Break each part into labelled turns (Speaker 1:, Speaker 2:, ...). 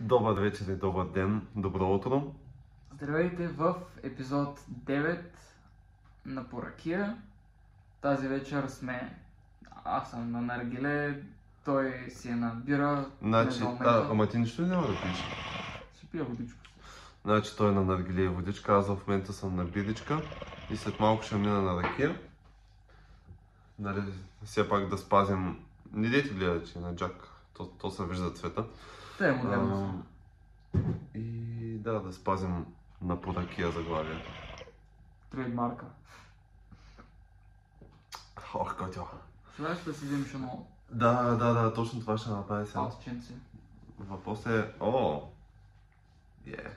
Speaker 1: Добър вечер и добър ден, добро утро.
Speaker 2: Здравейте в епизод 9 на Поракия. Тази вечер сме... Аз съм на Наргиле, той си е на бира.
Speaker 1: Значи,
Speaker 2: за
Speaker 1: а, ама ти нищо няма да пиеш?
Speaker 2: Ще пия водичко.
Speaker 1: Значи той е на наргиле и водичка, аз в момента съм на биричка и след малко ще мина на ракия. Нали, все пак да спазим... Не дейте гледа, че на Джак, то, то се вижда цвета.
Speaker 2: Те е модерно.
Speaker 1: И да, да спазим на поракия заглавието.
Speaker 2: Трейдмарка.
Speaker 1: Ох, котел.
Speaker 2: Желаеш да си вземеш едно
Speaker 1: Да, да, да, точно това ще направя сега.
Speaker 2: палченце?
Speaker 1: Въпросът е... О! Е.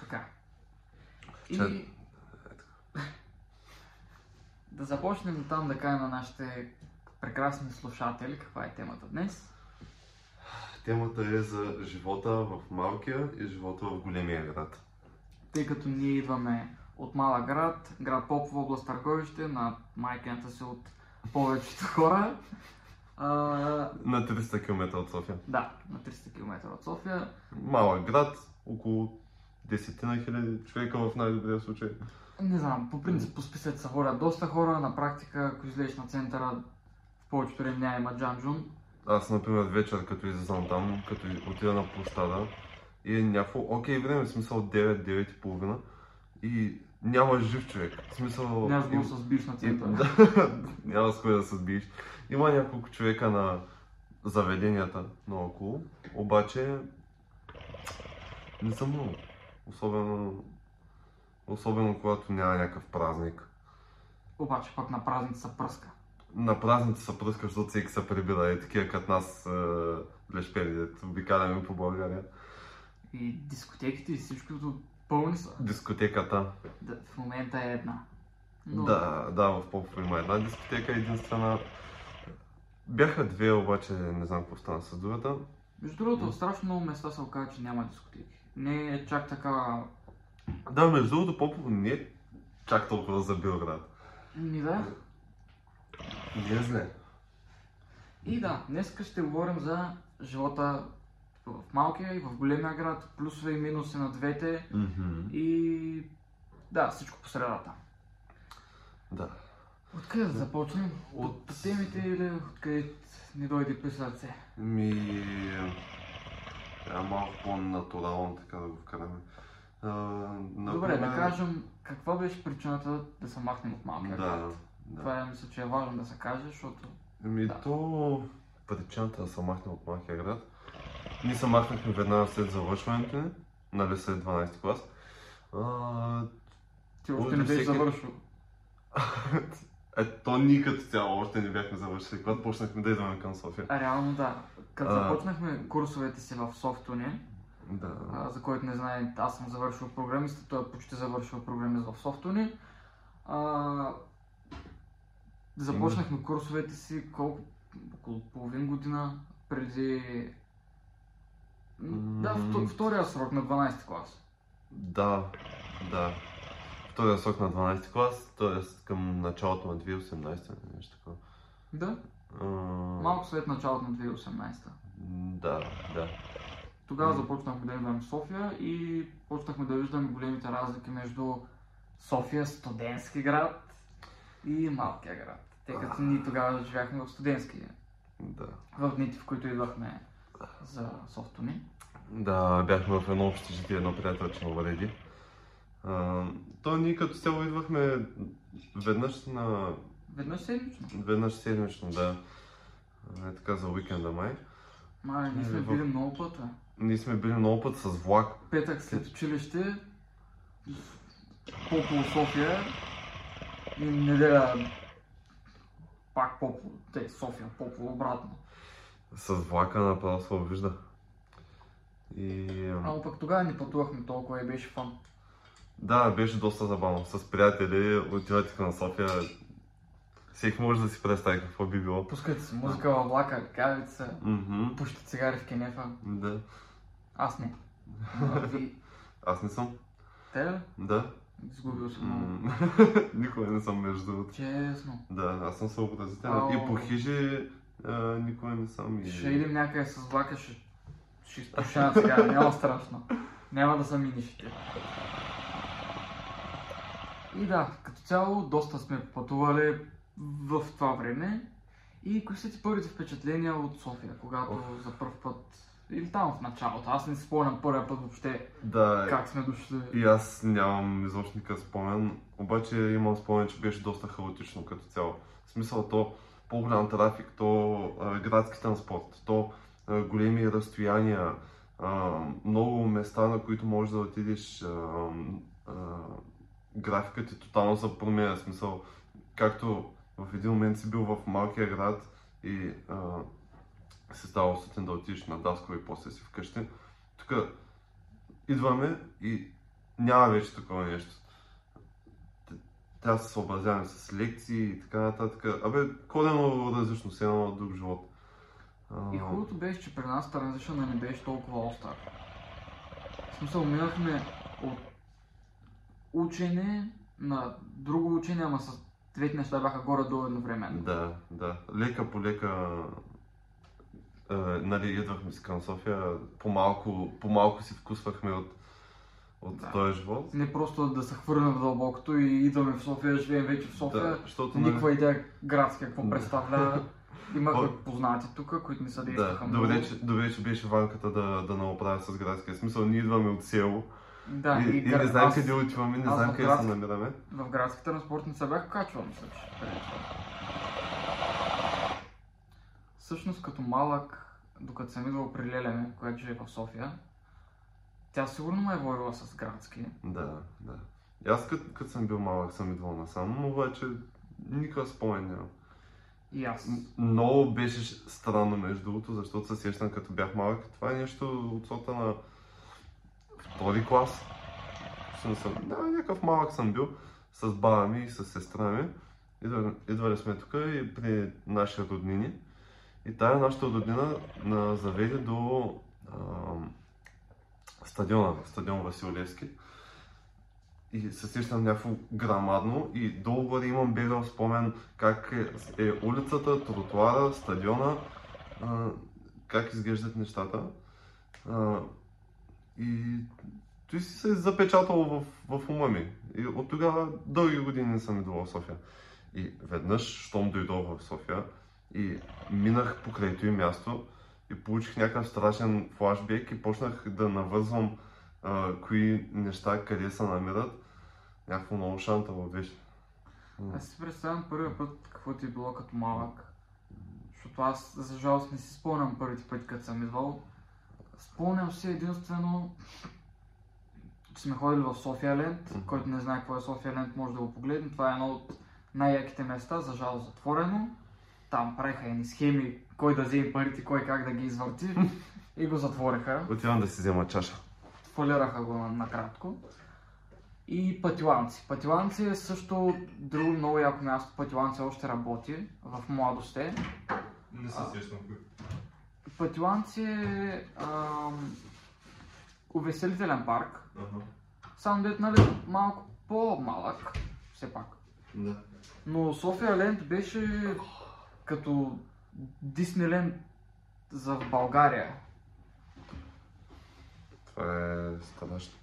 Speaker 2: Така.
Speaker 1: Че-
Speaker 2: И... да започнем там да кажем на нашите прекрасни слушатели каква е темата днес.
Speaker 1: Темата е за живота в малкия и живота в големия град.
Speaker 2: тъй като ние идваме от малък град, град Попово, област Търговище, на майкината си от повечето хора. А,
Speaker 1: На 300 км от София.
Speaker 2: да, на 300 км от София.
Speaker 1: Малък град, около 10 на хиляди човека в най-добрия случай.
Speaker 2: Не знам, по принцип по списък се водят доста хора. На практика, ако излезеш на центъра, в повечето време няма джанджун.
Speaker 1: Аз, например, вечер, като излизам там, като отида на площада и е някакво, окей време, в смисъл 9, 9 и половина и няма жив човек. В смисъл...
Speaker 2: Няма го се сбиш на центъра.
Speaker 1: Да, няма с кой да се сбиеш. Има няколко човека на заведенията наоколо, обаче не са много. Особено, особено когато няма някакъв празник.
Speaker 2: Обаче пък на празник се пръска.
Speaker 1: На празници се пръска, защото всеки се прибира. Е такива като нас е, лешпери, обикаляме по България.
Speaker 2: И дискотеките и всичкото пълни са.
Speaker 1: Дискотеката.
Speaker 2: Да, в момента е една. Но
Speaker 1: Да, да, в Попово има една дискотека единствена. Бяха две, обаче не знам какво стана с другата.
Speaker 2: Между другото, в страшно много места се оказа, че няма дискотеки. Не е чак така...
Speaker 1: Да, между другото, Попово не е чак толкова за Белград.
Speaker 2: Ми да.
Speaker 1: Не е зле.
Speaker 2: И да, днес ще говорим за живота в малкия и в големия град, плюсове и минуси на двете и да, всичко по средата.
Speaker 1: Да.
Speaker 2: Откъде да започнем?
Speaker 1: От-
Speaker 2: От, темите или откъде ни дойде при сърце?
Speaker 1: Ми... Трябва малко по-натурално така да го вкараме. А,
Speaker 2: Добре, да кажем каква беше причината да се махнем от малкия
Speaker 1: Да,
Speaker 2: град.
Speaker 1: Да.
Speaker 2: Това е, мисля, че е важно да се каже, защото
Speaker 1: Ами
Speaker 2: Да.
Speaker 1: то причината да се махне от малкия град. Ние се махнахме веднага след завършването ни, нали след 12 клас. А,
Speaker 2: ти още не беше
Speaker 1: всеки-
Speaker 2: завършил.
Speaker 1: е, то ние като цяло още не бяхме завършили, когато почнахме да идваме към София.
Speaker 2: А реално да. Като
Speaker 1: А.
Speaker 2: започнахме курсовете си в Софтуне,
Speaker 1: Да.
Speaker 2: А, за който не знае, аз съм завършил програмист, той е почти завършил програмист в софтуни. А, започнахме курсовете си колко, около половин година преди... Да, втория срок на 12 клас.
Speaker 1: Да, да. Втория срок на 12 клас, т.е. към началото на 2018 или нещо такова.
Speaker 2: Да,
Speaker 1: А,
Speaker 2: малко след началото на 2018.
Speaker 1: Да, да.
Speaker 2: Тогава
Speaker 1: М.
Speaker 2: започнахме да идваме в София и почнахме да виждаме големите разлики между София, студентски град и малкия град. Тъй като ние тогава живяхме в студентски,
Speaker 1: Да.
Speaker 2: в дните, в които идвахме за софтуни.
Speaker 1: Да, бяхме в едно общежитие, едно приятелче ме вреди. А, то ние като цяло идвахме веднъж на...
Speaker 2: Веднъж седмично.
Speaker 1: Веднъж седмично, да. Е, така за уикенда май.
Speaker 2: Мале, ние
Speaker 1: Не,
Speaker 2: сме
Speaker 1: в-
Speaker 2: били много пъти.
Speaker 1: Ние сме били много път с влак.
Speaker 2: Петък след училище, по-по София и неделя пак по-по, те, София, по-по обратно.
Speaker 1: С влака направо се вижда. И...
Speaker 2: Ама пък тогава не пътувахме толкова и беше фан.
Speaker 1: Да, беше доста забавно. С приятели отивате на София. Всеки може да си представи какво би било.
Speaker 2: Пускате си музика във влака, кавица,
Speaker 1: Мгм.
Speaker 2: пушите цигари в кенефа.
Speaker 1: Да.
Speaker 2: Аз не. А,
Speaker 1: Аз не съм.
Speaker 2: те ли?
Speaker 1: Да.
Speaker 2: Изгубил съм много.
Speaker 1: Никога не съм между другото.
Speaker 2: Честно.
Speaker 1: Да, аз съм съобразителен. И по хижи а, никога не съм. И...
Speaker 2: Ще идем някъде с влака, ще ще изпушена сега, няма страшно. Няма да заминишите. И да, като цяло доста сме пътували в това време. И кои са ти първите впечатления от София, когато oh. за първ път или там в началото. Аз не си спомням първия път въобще
Speaker 1: да,
Speaker 2: как сме дошли.
Speaker 1: И аз нямам изобщо никакъв спомен, обаче имам спомен, че беше доста хаотично като цяло. В смисъл то по-голям трафик, то а, градски транспорт, то а, големи разстояния, а, много места, на които можеш да отидеш. А, а, графикът ти тотално се променя. Смисъл, както в един момент си бил в малкия град и а, се става усетен да отидеш на Даско и после си вкъщи. Тук идваме и няма вече такова нещо. Трябва да се съобразяваме с лекции и така нататък. Абе, кодено различно, се едно друг живот.
Speaker 2: И хубавото беше, че при нас транзишъна не беше толкова остър. В смисъл, минахме от учене на друго учене, ама с двете неща бяха горе-долу едновременно.
Speaker 1: Да, да. Лека по лека нали, идвахме си към София, по-малко, по-малко си вкусвахме от, от да. този живот.
Speaker 2: Не просто да се хвърнем в дълбокото и идваме в София, живеем вече в София. Да, защото, Никаква нали... идея градска какво представлява. Имахме познати тук, които не съдействаха
Speaker 1: да, много. Добре, че, добре, че беше ванката да, да наоправя с градския смисъл. Ние идваме от село. Да, и, и, и не знаем къде отиваме, не знаем къде се намираме.
Speaker 2: В градски транспорт не се бях качвал, мисля, че Всъщност като малък, докато съм идвал при Лелене, която живе в София, тя сигурно ме е водила с градски.
Speaker 1: Да, да. И аз като, като съм бил малък съм идвал насам, но обаче никакъв спомен нямам.
Speaker 2: И аз.
Speaker 1: Много беше странно между другото, защото се сещам като бях малък. Това е нещо от сота на втори клас. Съм, да, някакъв малък съм бил с баба ми и с сестра ми. Идвали, идвали сме тук и при наши роднини. И тая нашата роднина на заведе до а, стадиона, стадион Василевски. И се сещам някакво грамадно и долу имам бегал спомен как е, е улицата, тротуара, стадиона, а, как изглеждат нещата. А, и той си се е запечатало в, в ума ми. И от тогава дълги години не съм идвал в София. И веднъж, щом дойдох в София, и минах покрай и място и получих някакъв страшен флашбек и почнах да навързвам а, кои неща къде се намират. Някакво много шантаво беше.
Speaker 2: Аз си представям първият път какво ти е било като малък. Защото аз, за жалост, не си спомням първите пъти, като съм идвал. Спомням си единствено, че сме ходили в София Ленд. Mm-hmm. Който не знае какво е София Ленд, може да го погледне. Това е едно от най-яките места, за жалост затворено там правиха едни схеми, кой да вземе парите, кой как да ги извърти и го затвориха.
Speaker 1: Отивам да си взема чаша.
Speaker 2: Фалираха го накратко. И пътиланци. Пътиланци е също друго много яко място. Пътиланци още работи в младост е.
Speaker 1: Не се сещам.
Speaker 2: Пътиланци е ам, увеселителен парк. Uh-huh. Само дет, нали, малко по-малък, все пак.
Speaker 1: Да.
Speaker 2: Но София Ленд беше като Дисниленд за България.
Speaker 1: Това е страшно.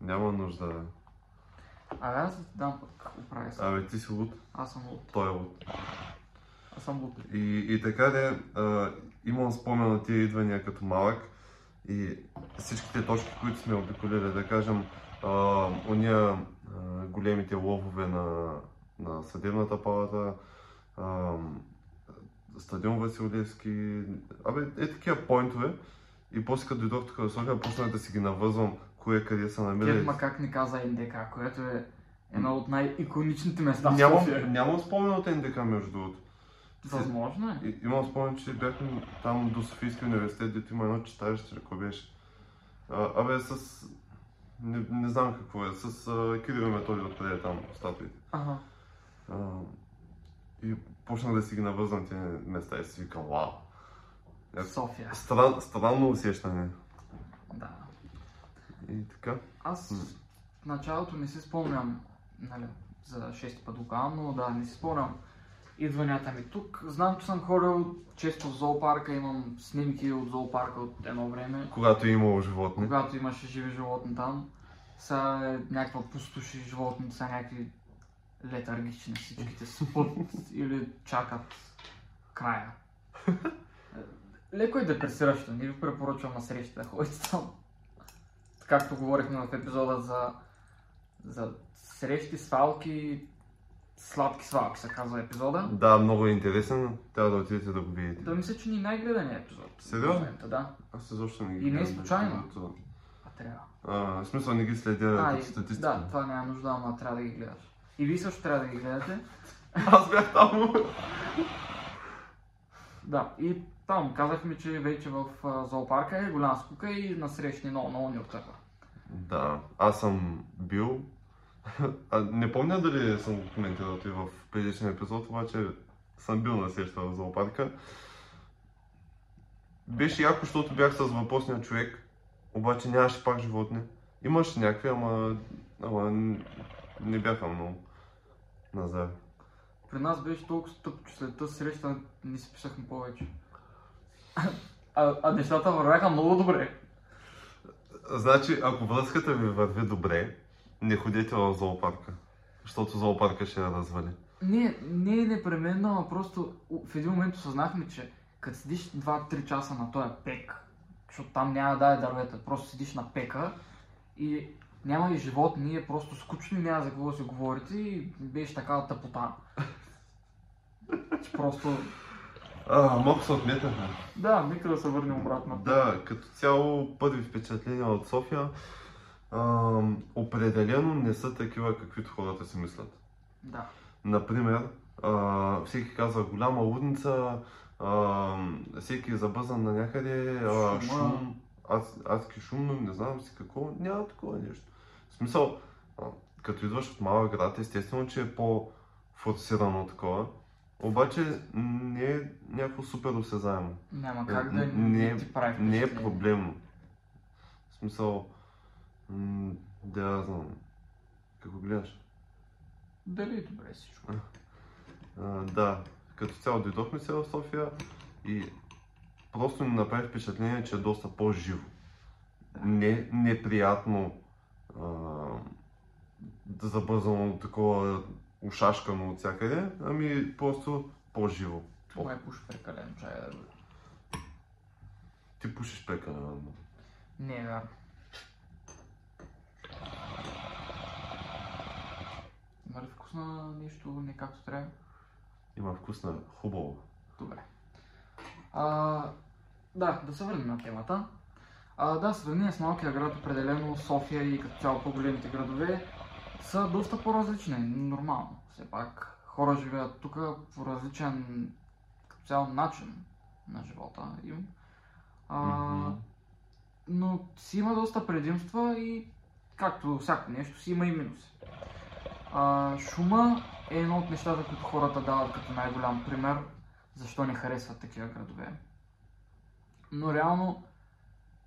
Speaker 1: Няма нужда.
Speaker 2: Абе аз да ти дам пък оправя се.
Speaker 1: Абе ти си луд.
Speaker 2: Аз съм луд.
Speaker 1: Той е луд.
Speaker 2: Аз съм луд.
Speaker 1: И, и така де, а, имам спомен на тия идвания като малък и всичките точки, които сме обиколили, да кажем, а, уния а, големите ловове на, на съдебната палата, стадион Василевски, абе, е такива поинтове. И после като дойдох тук в София, почнах да си ги навъзвам, кое къде са намирали.
Speaker 2: Ма как ни каза НДК, което е едно от най-иконичните места в
Speaker 1: София. Нямам спомен от НДК, между другото.
Speaker 2: Възможно е.
Speaker 1: И, имам спомен, че бяхме там до Софийския университет, дето има едно читалище, какво беше. А, абе, с... Не, не знам какво е, с Кирил Методи отпреде там статуите.
Speaker 2: Ага.
Speaker 1: А, и почнах да си ги навързвам тези места и си викам, вау.
Speaker 2: София.
Speaker 1: Стран, странно усещане.
Speaker 2: Да.
Speaker 1: И така.
Speaker 2: Аз в началото не си спомням, нали, за шести път го но да, не си спомням идванията ми тук. Знам, че съм ходил често в зоопарка, имам снимки от зоопарка от едно време,
Speaker 1: Когато е имало животни.
Speaker 2: когато имаше живи животни там. Са е някаква пустоши животни, са някакви летаргични всичките спът или чакат края. Леко е депресиращо, не ви препоръчвам на среща да ходите там. Както говорихме в епизода за, за срещи, свалки, сладки свалки се казва епизода.
Speaker 1: Да, много е интересен. Трябва да отидете да го видите.
Speaker 2: Да мисля, че ни най-гледания епизод.
Speaker 1: Сериозно?
Speaker 2: Да.
Speaker 1: Аз изобщо не ги
Speaker 2: И не е случайно. А трябва.
Speaker 1: А, в смисъл не ги следя
Speaker 2: А,
Speaker 1: статистика.
Speaker 2: да, това няма нужда, ама трябва да ги гледаш. И вие също трябва да ги гледате.
Speaker 1: Аз бях там.
Speaker 2: Да, и там казахме, че вече в зоопарка е голяма скука и на срещни много, много ни отърва.
Speaker 1: Да, аз съм бил. А, не помня дали съм го коментирал и в предишния епизод, обаче съм бил на среща в зоопарка. Беше яко, защото бях с въпросния човек, обаче нямаше пак животни. Имаше някакви, ама, ама не бяха много. Назар.
Speaker 2: При нас беше толкова тъп, че след тази среща не си писахме повече. А, а нещата вървяха много добре.
Speaker 1: Значи, ако връзката ви върви добре, не ходете в зоопарка. Защото зоопарка ще я развали.
Speaker 2: Не, не е непременно, ама просто в един момент осъзнахме, че като седиш 2-3 часа на този пек, защото там няма да даде дървета, просто седиш на пека и няма и животни, е просто скучно и няма за какво да си говорите и беше такава тъпота. Че просто...
Speaker 1: А, малко се отметнахме.
Speaker 2: Да, нека да се върнем обратно.
Speaker 1: Да, като цяло първи впечатления от София ам, определено не са такива, каквито хората си мислят.
Speaker 2: Да.
Speaker 1: Например, а, всеки казва голяма лудница, а, всеки е забързан на някъде, а, шум, адски шумно, не знам си какво, няма такова нещо. В смисъл, като идваш от малък град, естествено, че е по-форсирано такова, обаче не е някакво супер осезаемо.
Speaker 2: Няма как
Speaker 1: Не-
Speaker 2: да
Speaker 1: не-
Speaker 2: не ти прави
Speaker 1: Не е проблемно. В смисъл, м- да знам. Как го гледаш?
Speaker 2: Дали е добре всичко?
Speaker 1: А, да, като цяло дойдохме се в София и просто ни направи впечатление, че е доста по-живо. Не неприятно да забързано такова ушашкано от всякъде, ами просто по-живо.
Speaker 2: Това е пуш прекалено чай да бъде.
Speaker 1: Ти пушиш прекалено.
Speaker 2: Не вярно. Има ли вкус на нещо не както трябва?
Speaker 1: Има вкус на хубаво.
Speaker 2: Добре. А, да, да се върнем на темата. А, да, сравнение с малкия град, определено София и като цяло по-големите градове са доста по-различни. Нормално. Все пак хора живеят тук по различен като цяло начин на живота им. А, но си има доста предимства и както всяко нещо си има и минуси. А, шума е едно от нещата, които хората дават като най-голям пример, защо не харесват такива градове. Но реално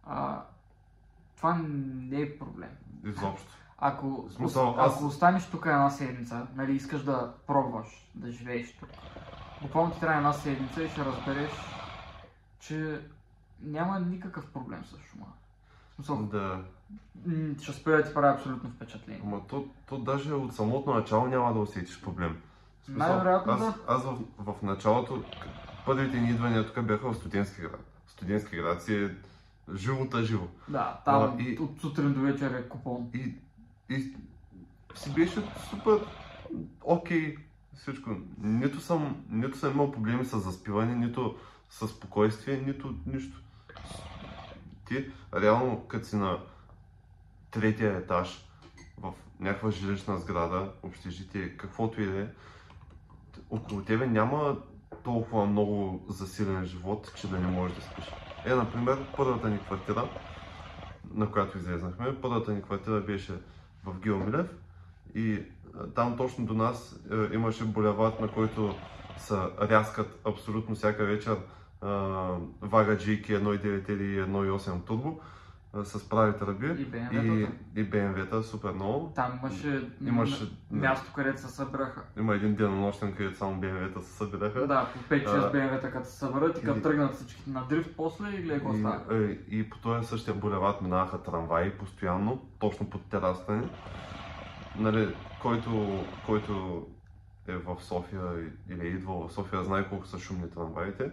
Speaker 2: а, това не е проблем.
Speaker 1: Изобщо.
Speaker 2: Ако,
Speaker 1: смисъл, аз-
Speaker 2: ако останеш тук една седмица, нали, искаш да пробваш да живееш тук, буквално ти трябва една седмица и ще разбереш, че няма никакъв проблем с шума. Смисъл,
Speaker 1: Да.
Speaker 2: ще спира да ти прави абсолютно впечатление.
Speaker 1: Ама то, то даже от самото начало няма да усетиш проблем.
Speaker 2: Най-вероятно
Speaker 1: аз,
Speaker 2: да.
Speaker 1: Аз в, в началото, първите ни идвания тук бяха в студентски град. Студентски град си е живота живо.
Speaker 2: Да, там
Speaker 1: А, и-
Speaker 2: от сутрин до вечер е купон.
Speaker 1: И, и си беше супер окей всичко. Нито съм, нито съм имал проблеми с заспиване, нито с спокойствие, нито нищо. Ти реално като си на третия етаж в някаква жилищна сграда, общежитие, каквото и да е, около тебе няма толкова много засилен живот, че да не можеш да спиш. Е, например, първата ни квартира, на която излезнахме, първата ни квартира беше в Геомилев и а, там точно до нас е, имаше булевард, на който се рязкат абсолютно всяка вечер а, вага джейки 1.9 или 1.8 турбо с прави тръби
Speaker 2: И
Speaker 1: и, и BMW-та супер много.
Speaker 2: Там имаше,
Speaker 1: Имаше-
Speaker 2: място, където се събраха.
Speaker 1: Има един денонощен, където само BMW-та се събираха.
Speaker 2: Да, по 5-6
Speaker 1: А,
Speaker 2: БМВ-та като се съберат и като
Speaker 1: и-
Speaker 2: тръгнат всички на дрифт после или какво
Speaker 1: И,
Speaker 2: става?
Speaker 1: е, и по този същия булевард минаваха трамваи постоянно, точно под терасата ни. Нали, който, който е в София или е идвал в София, знае колко са шумни трамваите.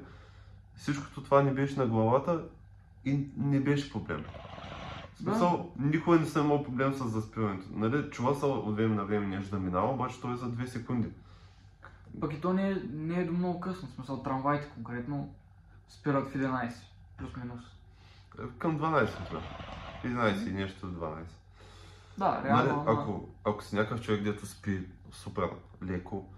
Speaker 1: Всичкото това не беше на главата и не беше проблем. В смисъл, никога не съм имал проблем с заспиването. Нали, чува се от време на време нещо да минава, обаче той е за 2 секунди.
Speaker 2: Пък и то не е, не е до много късно, в смисъл трамваите конкретно спират в 11, плюс-минус.
Speaker 1: Към 12 сме. 11 и нещо 12.
Speaker 2: Да,
Speaker 1: Нали,
Speaker 2: реално, ама
Speaker 1: ако, ако си някакъв човек, дето спи супер леко,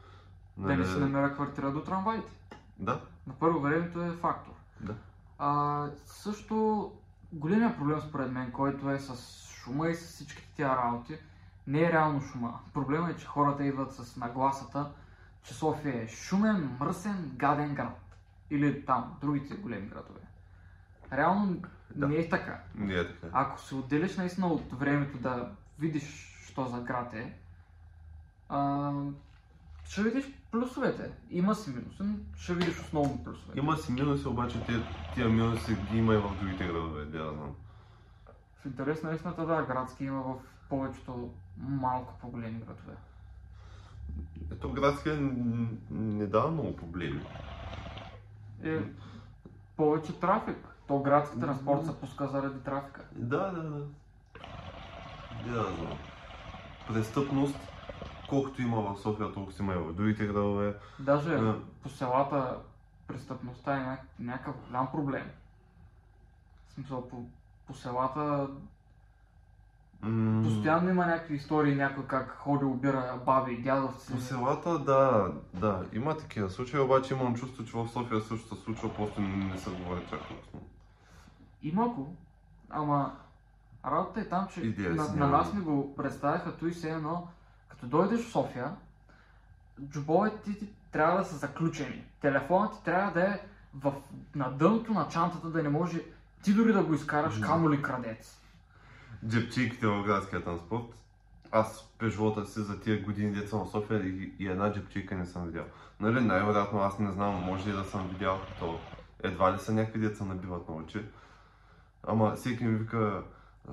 Speaker 2: да не се намира квартира до трамваите.
Speaker 1: да,
Speaker 2: На първо времето е фактор.
Speaker 1: да.
Speaker 2: А, също големия проблем според мен, който е с шума и с всичките тия работи, не е реално шума. Проблемът е, че хората идват с нагласата, че София е шумен, мръсен, гаден град. Или там, другите големи градове. Реално
Speaker 1: Да.
Speaker 2: не е така.
Speaker 1: Не е така.
Speaker 2: Ако се отделиш наистина от времето да видиш, що за град е, а, ще видиш плюсовете. Има си минуси, но ще видиш основно плюсовете.
Speaker 1: Има си минуси, обаче тия, тия минуси ги има и в другите градове, да знам.
Speaker 2: В интерес на истината, да, градски има в повечето малко по-големи градове.
Speaker 1: Ето градския н- не дава много проблеми.
Speaker 2: Е, повече трафик. То градски транспорт се пуска заради трафика.
Speaker 1: Да, да, да. Да, да. Престъпност, колкото има в София, толкова има и в другите градове.
Speaker 2: Даже
Speaker 1: А,
Speaker 2: по селата престъпността е няк- някакъв голям проблем. В смисъл, по, по селата
Speaker 1: м,
Speaker 2: постоянно има някакви истории, някой как ходи, обира баби и дядовци.
Speaker 1: По селата, да, да, има такива случаи, обаче имам чувство, че в София също се случва, просто не, не се говори чак толкова.
Speaker 2: Има го, ама работата е там, че
Speaker 1: Идея
Speaker 2: на, на нас ни го представяха той все едно, като дойдеш в София, джобовете ти, трябва да са заключени. Телефонът ти трябва да е в, на дъното на чантата, да не може ти дори да го изкараш, камо ли крадец.
Speaker 1: Джепчийките в градския транспорт. Аз през живота си за тия години деца в София и, и една джепчийка не съм видял. Нали, най-вероятно аз не знам, може и да съм видял, то едва ли са някакви деца набиват на очи. Ама всеки ми вика,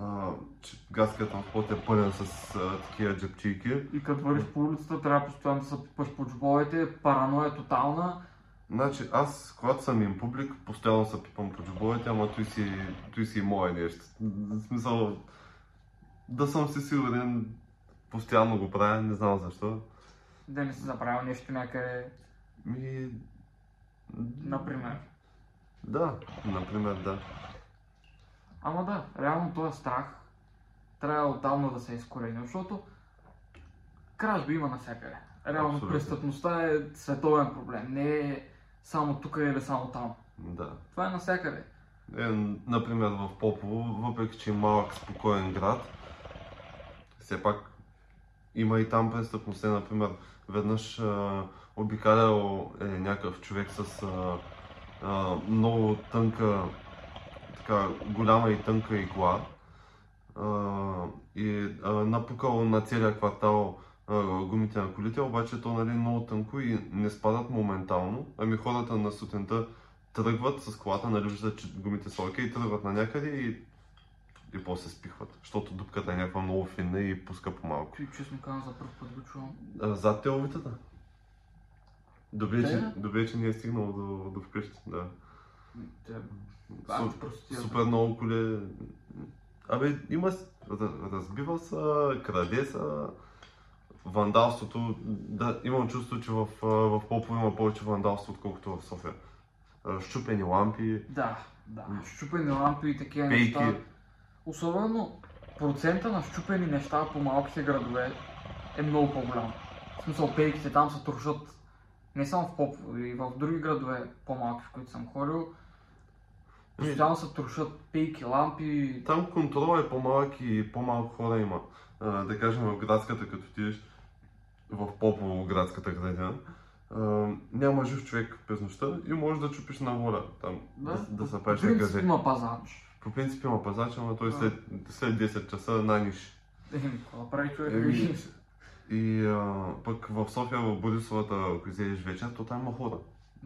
Speaker 1: а, че градският транспорт е пълен с а, такива джепчийки.
Speaker 2: И като вървиш по улицата, трябва постоянно да се пипаш по джобовете, параноя тотална.
Speaker 1: Значи аз, когато съм им публик, постоянно се пипам по джобовете, ама той си, той си е мое нещо. В смисъл, да съм си сигурен, постоянно го правя, не знам защо.
Speaker 2: Да не си забравил нещо някъде,
Speaker 1: Ми...
Speaker 2: например.
Speaker 1: Да, например, да.
Speaker 2: Ама да, реално този страх трябва отдавна да се изкорени, защото кражби има навсякъде. Реално
Speaker 1: Абсолютно.
Speaker 2: престъпността е световен проблем, не е само тук или само там.
Speaker 1: Да.
Speaker 2: Това е навсякъде.
Speaker 1: Е, например, в Попово, въпреки че е малък, спокоен град, все пак има и там престъпност. Е, например, веднъж а, обикалял е някакъв човек с а, а, много тънка, така голяма и тънка игла и а, напукал на целия квартал а, гумите на колите, обаче то нали, е много тънко и не спадат моментално. Ами хората на сутринта тръгват с колата, нали виждат, че гумите са окей, тръгват на някъде и, и после спихват, защото дупката е някаква много финна и пуска по-малко.
Speaker 2: Ти честно казвам за първ път го чувам.
Speaker 1: А, зад теловитата. Добре, че, добре, че не е стигнал до, до вкъщи, да.
Speaker 2: Те,
Speaker 1: Супер много коли. Абе, има, разбива са, краде са, вандалството, да, имам чувство, че в, в Попово има повече вандалство, отколкото в София. Щупени лампи,
Speaker 2: Да, да. Щупени лампи и такива
Speaker 1: пейки.
Speaker 2: неща. Особено процента на щупени неща по малките градове е много по-голям. В смисъл, пейките там се трошат не само в Попово, и в други градове по-малки, в които съм ходил. Постоянно се трошат пейки, лампи.
Speaker 1: Там контрол е по-малък и по-малко хора има. А, да кажем в градската, като отидеш в Попово, градската градина, няма жив човек през нощта и можеш да чупиш на воля там, да, да, се
Speaker 2: по
Speaker 1: правиш
Speaker 2: принцип
Speaker 1: някъде.
Speaker 2: има пазач.
Speaker 1: По принцип има пазач, ама той
Speaker 2: Да.
Speaker 1: след, след 10 часа най-ниш.
Speaker 2: Еми, какво да прави човек?
Speaker 1: Еми, И а, пък в София, в Борисовата, ако излезеш вечер, то там има хора.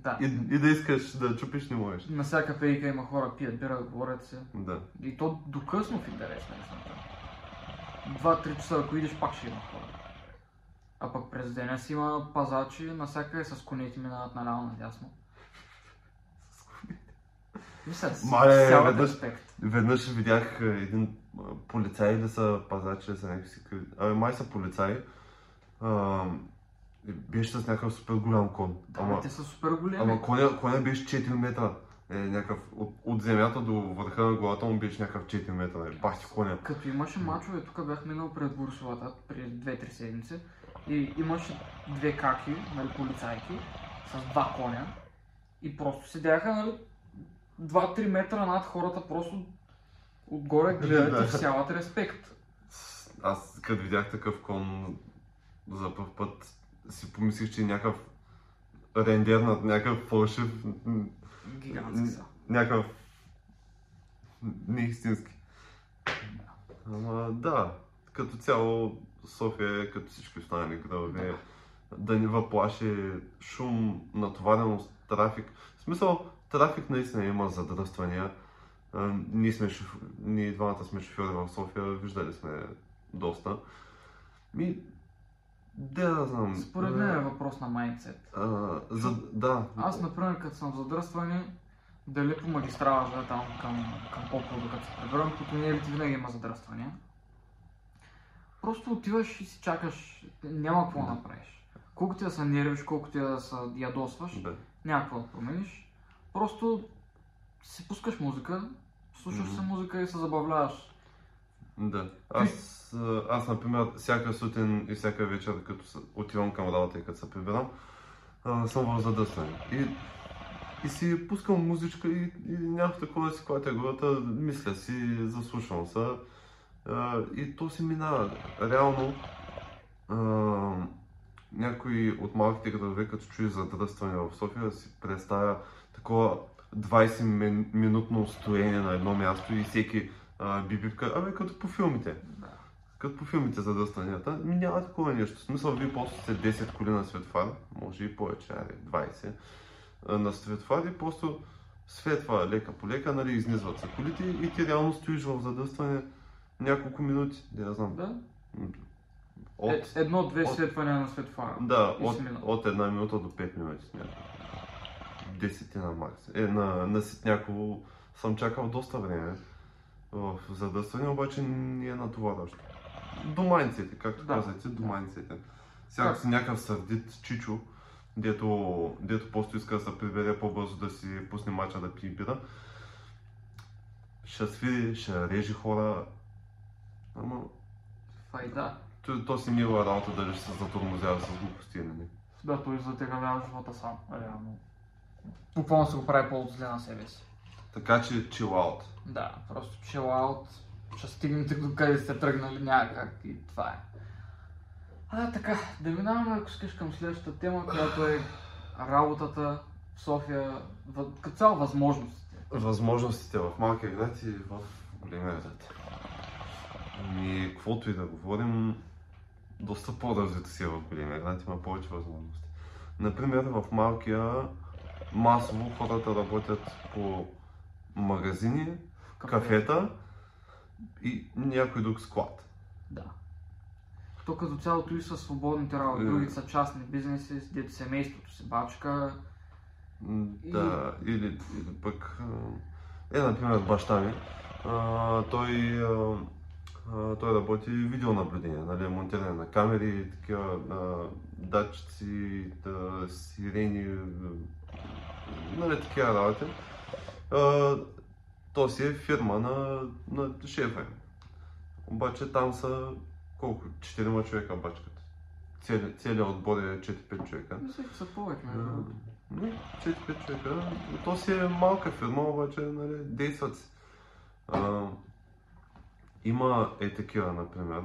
Speaker 2: Да.
Speaker 1: И, и да искаш да чупиш, не можеш.
Speaker 2: На всяка пейка има хора, пият бира, говорят се.
Speaker 1: Да.
Speaker 2: И то до късно в интерес на истината. Два-три часа, ако идеш, пак ще има хора. А пък през деня си има пазачи, навсякъде с конете минават наляво надясно. Мисля,
Speaker 1: Мале, веднъж-
Speaker 2: респект.
Speaker 1: Веднъж видях един полицай или са пазачи, или са някакви Абе, май са полицаи. А, беше с някакъв супер голям кон.
Speaker 2: Да,
Speaker 1: ама,
Speaker 2: те са супер големи.
Speaker 1: ама коня, коня беше 4 метра. Е, някакъв, от, от земята до върха на главата му беше някакъв 4 метра. Е, бах ти коня.
Speaker 2: Като имаше мачове, тук бях минал пред Бурсовата преди 2-3 седмици и имаше две каки, нали, полицайки, с два коня и просто седяха, нали, 2-3 метра над хората, просто отгоре гледат
Speaker 1: Да.
Speaker 2: и всяват респект.
Speaker 1: Аз като видях такъв кон за първ път си помислих, че е някакъв рендер над някакъв фалшив,
Speaker 2: Гигантски са.
Speaker 1: някакъв неистински. Ама да, като цяло София е като всички останали градове. Да ни въплаши шум, натовареност, трафик. В смисъл, трафик наистина има задръствания. Ние, сме шоф... ние двамата сме шофьори в София, виждали сме доста. Ми, де да знам.
Speaker 2: Според мен е въпрос на майндсет.
Speaker 1: За, да.
Speaker 2: Аз, например, като съм задръстване, дали по магистрала, да, там към, към Попово, докато се прибирам, по тунелите винаги има задръствания. Просто отиваш и си чакаш, няма какво да
Speaker 1: Да.
Speaker 2: направиш. Колкото да се нервиш, колкото да се ядосваш,
Speaker 1: да.
Speaker 2: няма какво да промениш. Просто си пускаш музика, слушаш
Speaker 1: Мгм.
Speaker 2: се музика и се забавляваш.
Speaker 1: Да. Аз, аз, например, всяка сутрин и всяка вечер, като отивам към работа и като се прибирам, съм в задъстване. И, и си пускам музичка и, и някакво такова си клатя главата, мисля си, заслушвам се. И то си минава. Реално, някой от малките градове, като чуи задръстване в София, си представя такова 20-минутно стоение на едно място и всеки бибивка, абе като по филмите.
Speaker 2: Да.
Speaker 1: Като по филмите за дъстанията, ми няма такова нещо. В смисъл, вие просто сте 10 коли на светофар, може и повече, аре, 20, а, на светофар и просто светва лека по лека, нали, изнизват се колите и ти реално стоиш в задъстване няколко минути, да я знам.
Speaker 2: Да?
Speaker 1: От,
Speaker 2: Е, Едно-две
Speaker 1: от-
Speaker 2: светвания на светофара.
Speaker 1: да, от, от една минута до 5 минути. Десетина макс. Е, на, на Ситняково съм чакал доста време в задъстване, обаче не е натоварващо. До майнците, както
Speaker 2: Да.
Speaker 1: казахте, до майнците. Сега си някакъв сърдит чичо, дето, дето просто иска да се прибере по-бързо да си пусне мача да пие бира. Ще свири, ще реже хора. Ама
Speaker 2: Файда.
Speaker 1: то, то си мила работа дали ще се затормозява с глупости или не.
Speaker 2: Да, той затегавява живота сам, реално. Буквално се го прави по-зле на себе си.
Speaker 1: Така че chill out.
Speaker 2: Да, просто chill out. Ще стигнете до къде сте тръгнали някак и това е. А, така, да минаваме, ако искаш към следващата тема, която е работата в София, като цяло възможностите.
Speaker 1: Възможностите в малкия град и в големия град. Ами, каквото и да говорим, доста по-развито си е в големия град, има повече възможности. Например, в малкия масово хората работят по магазини, кафета и някой друг склад.
Speaker 2: Да. То като цялото и са свободните работи,
Speaker 1: Е.
Speaker 2: другите са частни бизнеси, дето семейството се бачка.
Speaker 1: Да, или, или пък... Е, например, баща ми. А, той, а, а, той работи видеонаблюдение, нали, монтиране на камери, такива а, датчици, да, сирени, нали, такива работи. То си е фирма на, на шефа. Обаче там са колко? Четирима човека бачкат. Цели, целият отбор е 4-5 човека.
Speaker 2: Мисля, че са повече.
Speaker 1: Не, 4-5 човека. То си е малка фирма, обаче нали, действат си. А, има е такива, например,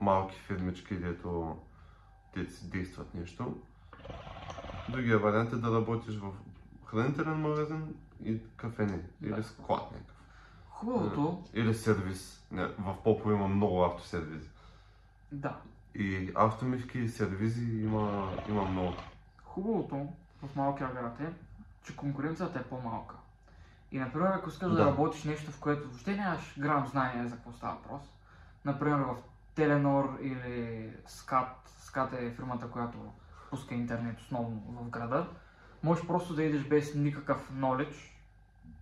Speaker 1: малки фирмички, дето, дето си действат нещо. Другия вариант е да работиш в хранителен магазин и кафене
Speaker 2: Да.
Speaker 1: или склад някакъв.
Speaker 2: Хубавото,
Speaker 1: Или сервис. Не, в Попо има много автосервизи.
Speaker 2: да,
Speaker 1: И автомивки и сервизи има, има много.
Speaker 2: хубавото в малкия град е, че конкуренцията е по-малка. И, например, ако искаш да,
Speaker 1: Да.
Speaker 2: работиш нещо, в което въобще нямаш грам знание за какво става въпрос, например в Теленор или Скат, Скат е фирмата, която пуска интернет основно в града, можеш просто да идеш без никакъв knowledge,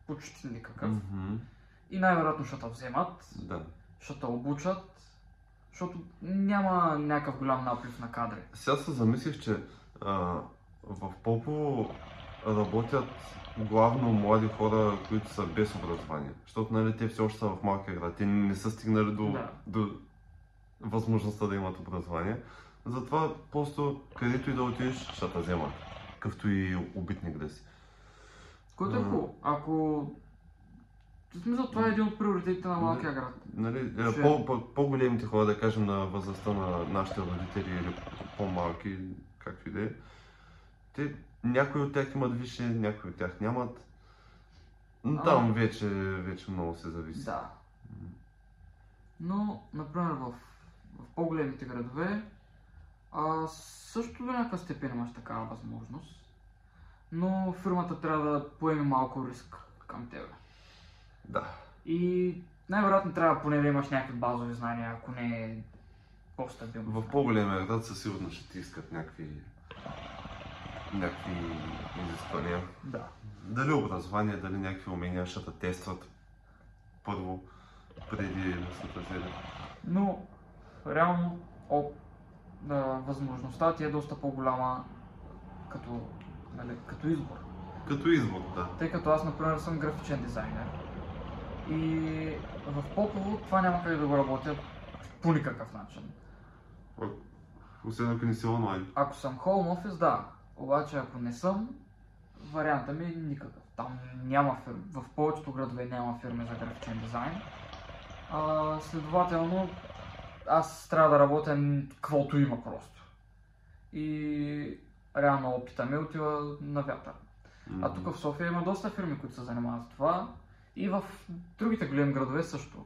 Speaker 2: почти никакъв,
Speaker 1: Мгм.
Speaker 2: и най-вероятно ще те вземат,
Speaker 1: Да.
Speaker 2: ще те обучат, защото няма някакъв голям наплив на кадри.
Speaker 1: Сега се замислих, че а, в Попо работят главно млади хора, които са без образование. Защото нали, те все още са в малкия град. Те не са стигнали до,
Speaker 2: Да.
Speaker 1: до възможността да имат образование. Затова просто където и да отидеш, ще те вземат. Какъвто и убитник да си.
Speaker 2: Което е хубаво. Ако... В смисъл, това е един от приоритетите на малкия град.
Speaker 1: Нали,
Speaker 2: Че-
Speaker 1: е, по, по, по-големите хора, да кажем на възрастта на нашите родители или по-малки, както и да е, те, някои от тях имат висше, някои от тях нямат. Но
Speaker 2: А.
Speaker 1: Там вече, вече много се зависи.
Speaker 2: Да. Но, например, в, в по-големите градове а, също до някаква степен имаш такава възможност. Но фирмата трябва да поеме малко риск към тебе.
Speaker 1: Да.
Speaker 2: И най-вероятно трябва поне да имаш някакви базови знания, ако не е по-стабилно.
Speaker 1: В по-големия град със сигурност ще ти искат някакви, някакви изисквания.
Speaker 2: Да.
Speaker 1: Дали образование, дали някакви умения ще те тестват първо, преди да се.
Speaker 2: Но, реално, да, възможността ти е доста по-голяма като, нали, като избор.
Speaker 1: Като избор, да.
Speaker 2: Тъй като аз, например, съм графичен дизайнер. И в Попово това няма как да го работя по никакъв начин.
Speaker 1: Освен ако не си онлайн.
Speaker 2: Ако съм home office, да. Обаче ако не съм, варианта ми е никакъв. Там няма фирми. В повечето градове няма фирми за графичен дизайн. А, следователно, аз трябва да работя каквото има просто. И реално опита ми отива на вятър. А тук в София има доста фирми, които се занимават с това. И в другите големи градове също.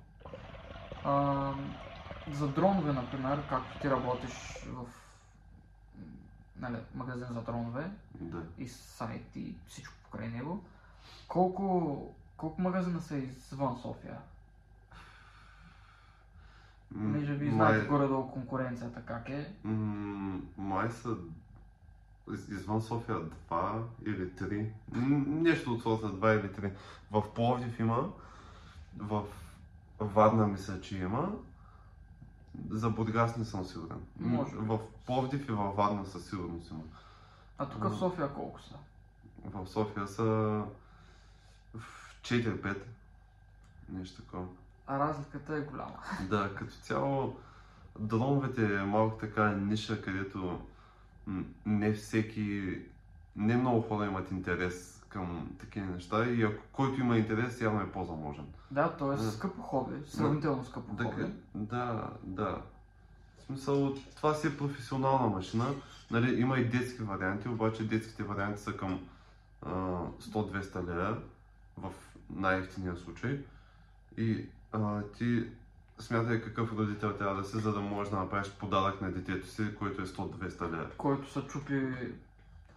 Speaker 2: А, за дронове, например, както ти работиш в нали, магазин за дронове
Speaker 1: Да.
Speaker 2: и сайт и всичко покрай него, колко, колко магазина са извън София? Понеже ви
Speaker 1: май-
Speaker 2: знаете горе-долу конкуренцията как е.
Speaker 1: М, Май са из- извън София два или три. М, Нещо от сорта два или три. В Пловдив има, в Варна мисля, че има. За Бургас не съм сигурен.
Speaker 2: Може.
Speaker 1: В Пловдив и във Варна със сигурност има.
Speaker 2: А тук в София колко са?
Speaker 1: В София са в 4-5. Нещо такова.
Speaker 2: А разликата е голяма.
Speaker 1: Да, като цяло дроновете е малко така ниша, където не всеки, не много хора имат интерес към такива неща и ако който има интерес, явно е по-заможен.
Speaker 2: Да, то е
Speaker 1: Да.
Speaker 2: скъпо хоби, сравнително скъпо
Speaker 1: Така,
Speaker 2: хоби.
Speaker 1: да, да. В смисъл, това си е професионална машина. Нали, има и детски варианти, обаче детските варианти са към а, 100-200 лева в най-ефтиния случай. И а, ти смятай какъв родител трябва да си, за да можеш да направиш подарък на детето си, който е 100-200 лева.
Speaker 2: Който са чупи...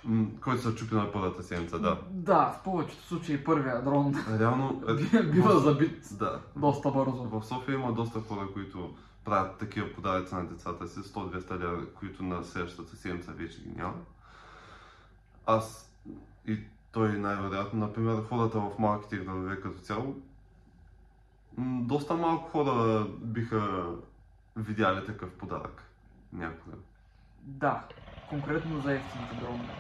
Speaker 1: М, който се чупи на първата седмица, да.
Speaker 2: Да, в повечето случаи първия дрон
Speaker 1: Реално, е,
Speaker 2: бива забит
Speaker 1: да,
Speaker 2: доста бързо.
Speaker 1: В София има доста хора, които правят такива подаръци на децата си, 100-200 лева, които на следващата седмица вече ги няма. Аз и той най-вероятно, например, хората в малките градове като цяло, доста малко хора биха видяли такъв подарък някога.
Speaker 2: Да, конкретно за ефтините дронове.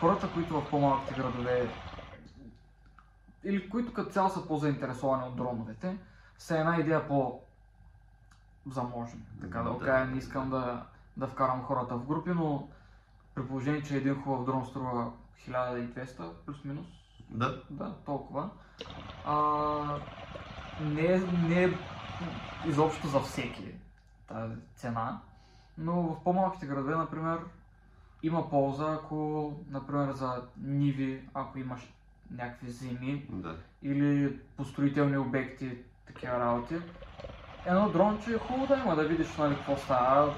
Speaker 2: Хората, които в по-малките градове или които като цяло са по-заинтересовани от дроновете, са една идея по заможни. Така да
Speaker 1: Да.
Speaker 2: го кажа, не искам да, да вкарам хората в групи, но при положение, че един хубав дрон струва 1200 плюс-минус,
Speaker 1: Да,
Speaker 2: да, толкова. А, не, е, не е изобщо за всеки тази цена, но в по-малките градове, например, има полза, ако, например, за ниви, ако имаш някакви земи
Speaker 1: Да.
Speaker 2: или по строителни обекти, такива работи. Едно дронче е хубаво да има, да видиш нали, какво става.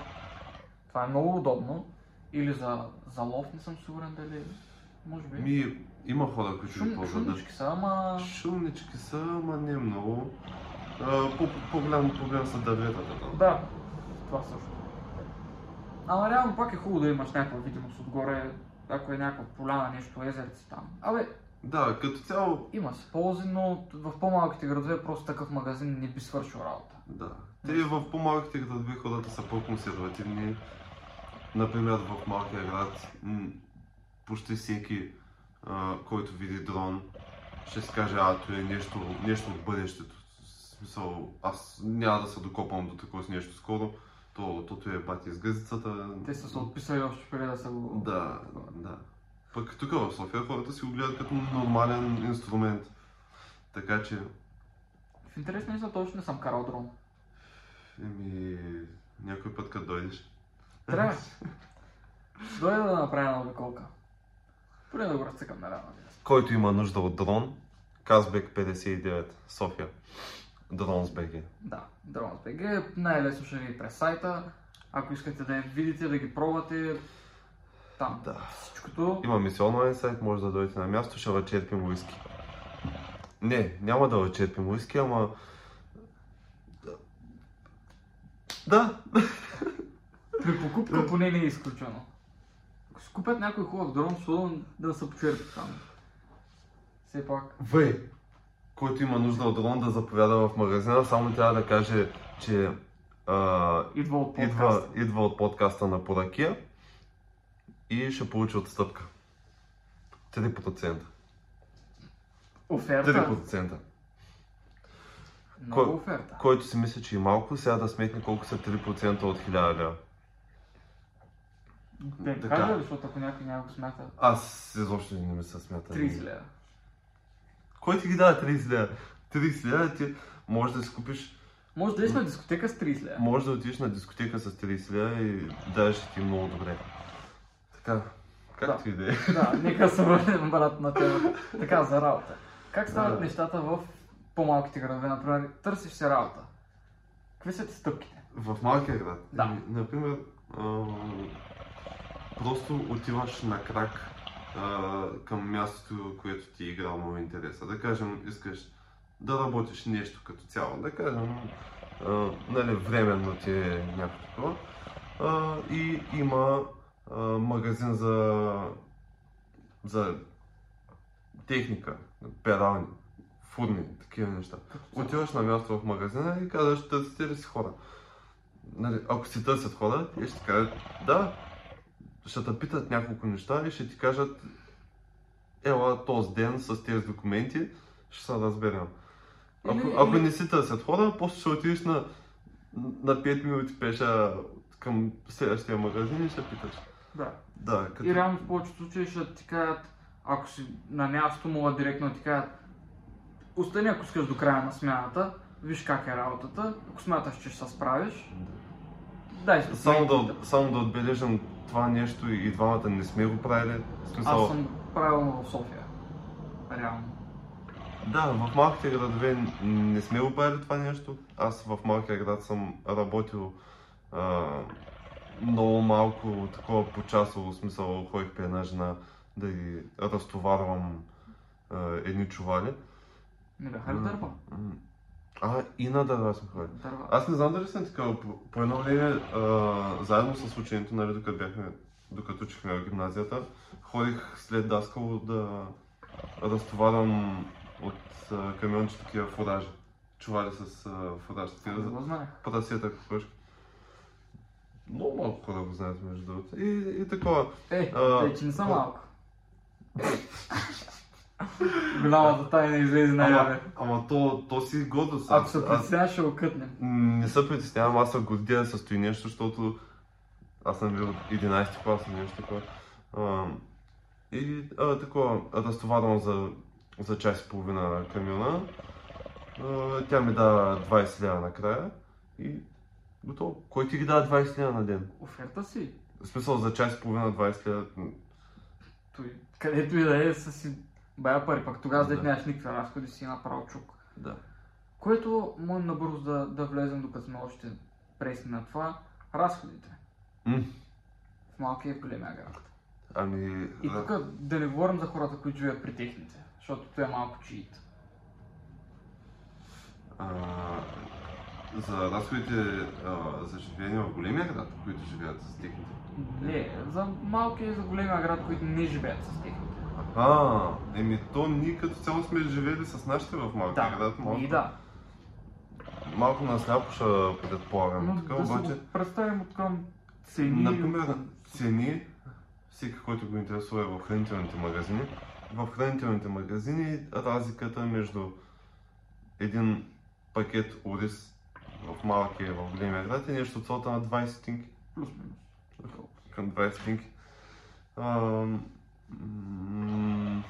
Speaker 2: Това е много удобно. Или за, за лов, не съм сигурен дали. Може би.
Speaker 1: Ми, има хора, които ги
Speaker 2: Шум,
Speaker 1: ползват. да.
Speaker 2: шумнички са, ама...
Speaker 1: Шумнички са, ама не много. А, по, по-голям проблем са дърветата там.
Speaker 2: Да, това също. Ама реално пак е хубаво да имаш някаква видимост отгоре, ако е някаква поляна, нещо, езерце там. Абе,
Speaker 1: Да, като цяло,
Speaker 2: има си ползи, но в по-малките градове просто такъв магазин не би свършил работа.
Speaker 1: да. Те в по-малките градове хората са по-консервативни. Например, в малкия град почти всеки, а, който види дрон, ще си каже, а, това е нещо, нещо от бъдещето. В смисъл, аз няма да се докопам до такова нещо скоро. То, то, е бати с гъзицата.
Speaker 2: Те са се отписали още преди да са го...
Speaker 1: Да, да. Пък тук в София хората си го гледат като нормален инструмент. Така че,
Speaker 2: В интерес не са точно не съм карал дрон.
Speaker 1: еми, някой път като дойдеш.
Speaker 2: Трябва. Дойде да направя една обиколка. Поне да го разцъкам на рано.
Speaker 1: Който има нужда от дрон, Казбек 59, София. БГ.
Speaker 2: Да, Drones BG. Най-лесно ще ви е през сайта. Ако искате да я видите, да ги пробвате, там
Speaker 1: Да.
Speaker 2: всичкото.
Speaker 1: Имаме си онлайн сайт, може да дойдете на място, ще лъчерпим уиски. Не, няма да лъчерпим уиски, ама... Да,
Speaker 2: При покупка поне не е изключено. Ако си купят някой хубав дрон, сигурно да се почерпи там. Все пак.
Speaker 1: Вей, който има нужда от дрон да заповяда в магазина, само трябва да каже, че а,
Speaker 2: Идва от
Speaker 1: идва,
Speaker 2: подкаста.
Speaker 1: идва от подкаста на Поракия и ще получи отстъпка. 3%.
Speaker 2: Оферта.
Speaker 1: 3%.
Speaker 2: Много
Speaker 1: Кой-
Speaker 2: оферта.
Speaker 1: Който си мисли, че е малко, сега да сметне колко са 3% от 1000 лева.
Speaker 2: Да им
Speaker 1: Така.
Speaker 2: кажа защото ако някой няма го смята.
Speaker 1: Аз изобщо не ми се смята.
Speaker 2: 30 лева.
Speaker 1: Кой ти ги дава 30 лева? 30 лева ти може да си купиш,
Speaker 2: Може да еш на дискотека с 30 лева.
Speaker 1: може да отидеш на дискотека с 30 лева и да ще ти много добре. Така,
Speaker 2: Да.
Speaker 1: както и
Speaker 2: да нека се върнем брат на темата. Така, за работа. Как стават
Speaker 1: Да.
Speaker 2: нещата в по-малките градове? Например, търсиш се работа. Какви са ти стъпките?
Speaker 1: В малкия град.
Speaker 2: Да.
Speaker 1: Еми, Например, просто отиваш на крак а, към мястото, което ти е играло интереса. Да кажем, искаш да работиш нещо като цяло. Да кажем, а, нали, временно ти е някакво такова. И има а, магазин за, за техника, перални, фурни, такива неща. Отиваш на място в магазина и казваш, търсите ли си хора? Нали, ако си търсят хора, те ще кажат, да, ще те питат няколко неща и ще ти кажат, ела този ден с тези документи, ще се разберем. Ако,
Speaker 2: Или-
Speaker 1: ако не си търсят хора, после ще отидеш на, на 5 минути пеша към следващия магазин и ще питаш.
Speaker 2: Да.
Speaker 1: Да, като...
Speaker 2: И реално в повечето случаи ще ти кажат, ако си на място, могат директно ти кажат, остани ако искаш до края на смяната, виж как е работата, ако смяташ, че ще се справиш, дай си
Speaker 1: Само да, само да отбележим това нещо и двамата не сме го правили. Смисъл,
Speaker 2: Аз съм правилно в София. Реално.
Speaker 1: Да, в малките градове не сме го правили това нещо. Аз в малкия град съм работил а, много малко, такова почасово, смисъл ходих при една жена да ги разтоварвам а, едни чували.
Speaker 2: Не бяха ли дърва?
Speaker 1: А, и на дърва сме ходили.
Speaker 2: Дърва.
Speaker 1: Аз не знам дали съм такава. По, по едно време, а, заедно с учението, нали, докато бяхме, докато учихме в гимназията, ходих след даскал да разтоварвам от а, камионче такива фуражи. Чували с а, фураж, такива за прасета, кокошки. Много малко хора го знаят, между другото. И, и такова.
Speaker 2: Е,
Speaker 1: А,
Speaker 2: тъй, че не съм малко. Голямата тайна излезе
Speaker 1: Ама,
Speaker 2: наяве.
Speaker 1: ама то, то си гордост.
Speaker 2: Ако се притесняваш, ще го кътнем.
Speaker 1: М, Не се притеснявам, аз се гордия да състои нещо, защото аз съм бил 11 клас или нещо такова. И а, такова, разтоварвам за, за час и половина камиона. А, тя ми дава 20 лева накрая и готово. Кой ти ги дава 20 лева на ден?
Speaker 2: Оферта си.
Speaker 1: В смисъл за час и половина 20 лева.
Speaker 2: Той, където и да е, са си бая пари, пък тогава
Speaker 1: Да.
Speaker 2: нямаш никакви разходи си направо чук.
Speaker 1: Да.
Speaker 2: Което може набързо да, да влезем, докато сме още пресни на това, разходите
Speaker 1: М,
Speaker 2: в малкия и в големия град.
Speaker 1: Ами,
Speaker 2: И
Speaker 1: да.
Speaker 2: тук да не говорим за хората, които живеят при техните, защото това е малко чиит.
Speaker 1: А, за разходите а, за живеене в големия град, които живеят с техните.
Speaker 2: Не, за малкия и за големия град, които не живеят с техните.
Speaker 1: А, еми то ние като цяло сме живели с нашите в малкия
Speaker 2: Да,
Speaker 1: град. Малко,
Speaker 2: и да.
Speaker 1: малко насляпо ще предполагам.
Speaker 2: Но
Speaker 1: Така,
Speaker 2: да
Speaker 1: обаче,
Speaker 2: представим от към цени.
Speaker 1: например, цени, всеки, който го интересува е в хранителните магазини. В хранителните магазини разликата между един пакет ориз в малкия и в големия град е нещо от сорта на 20 стотинки.
Speaker 2: Плюс-минус.
Speaker 1: към 20 стотинки. М,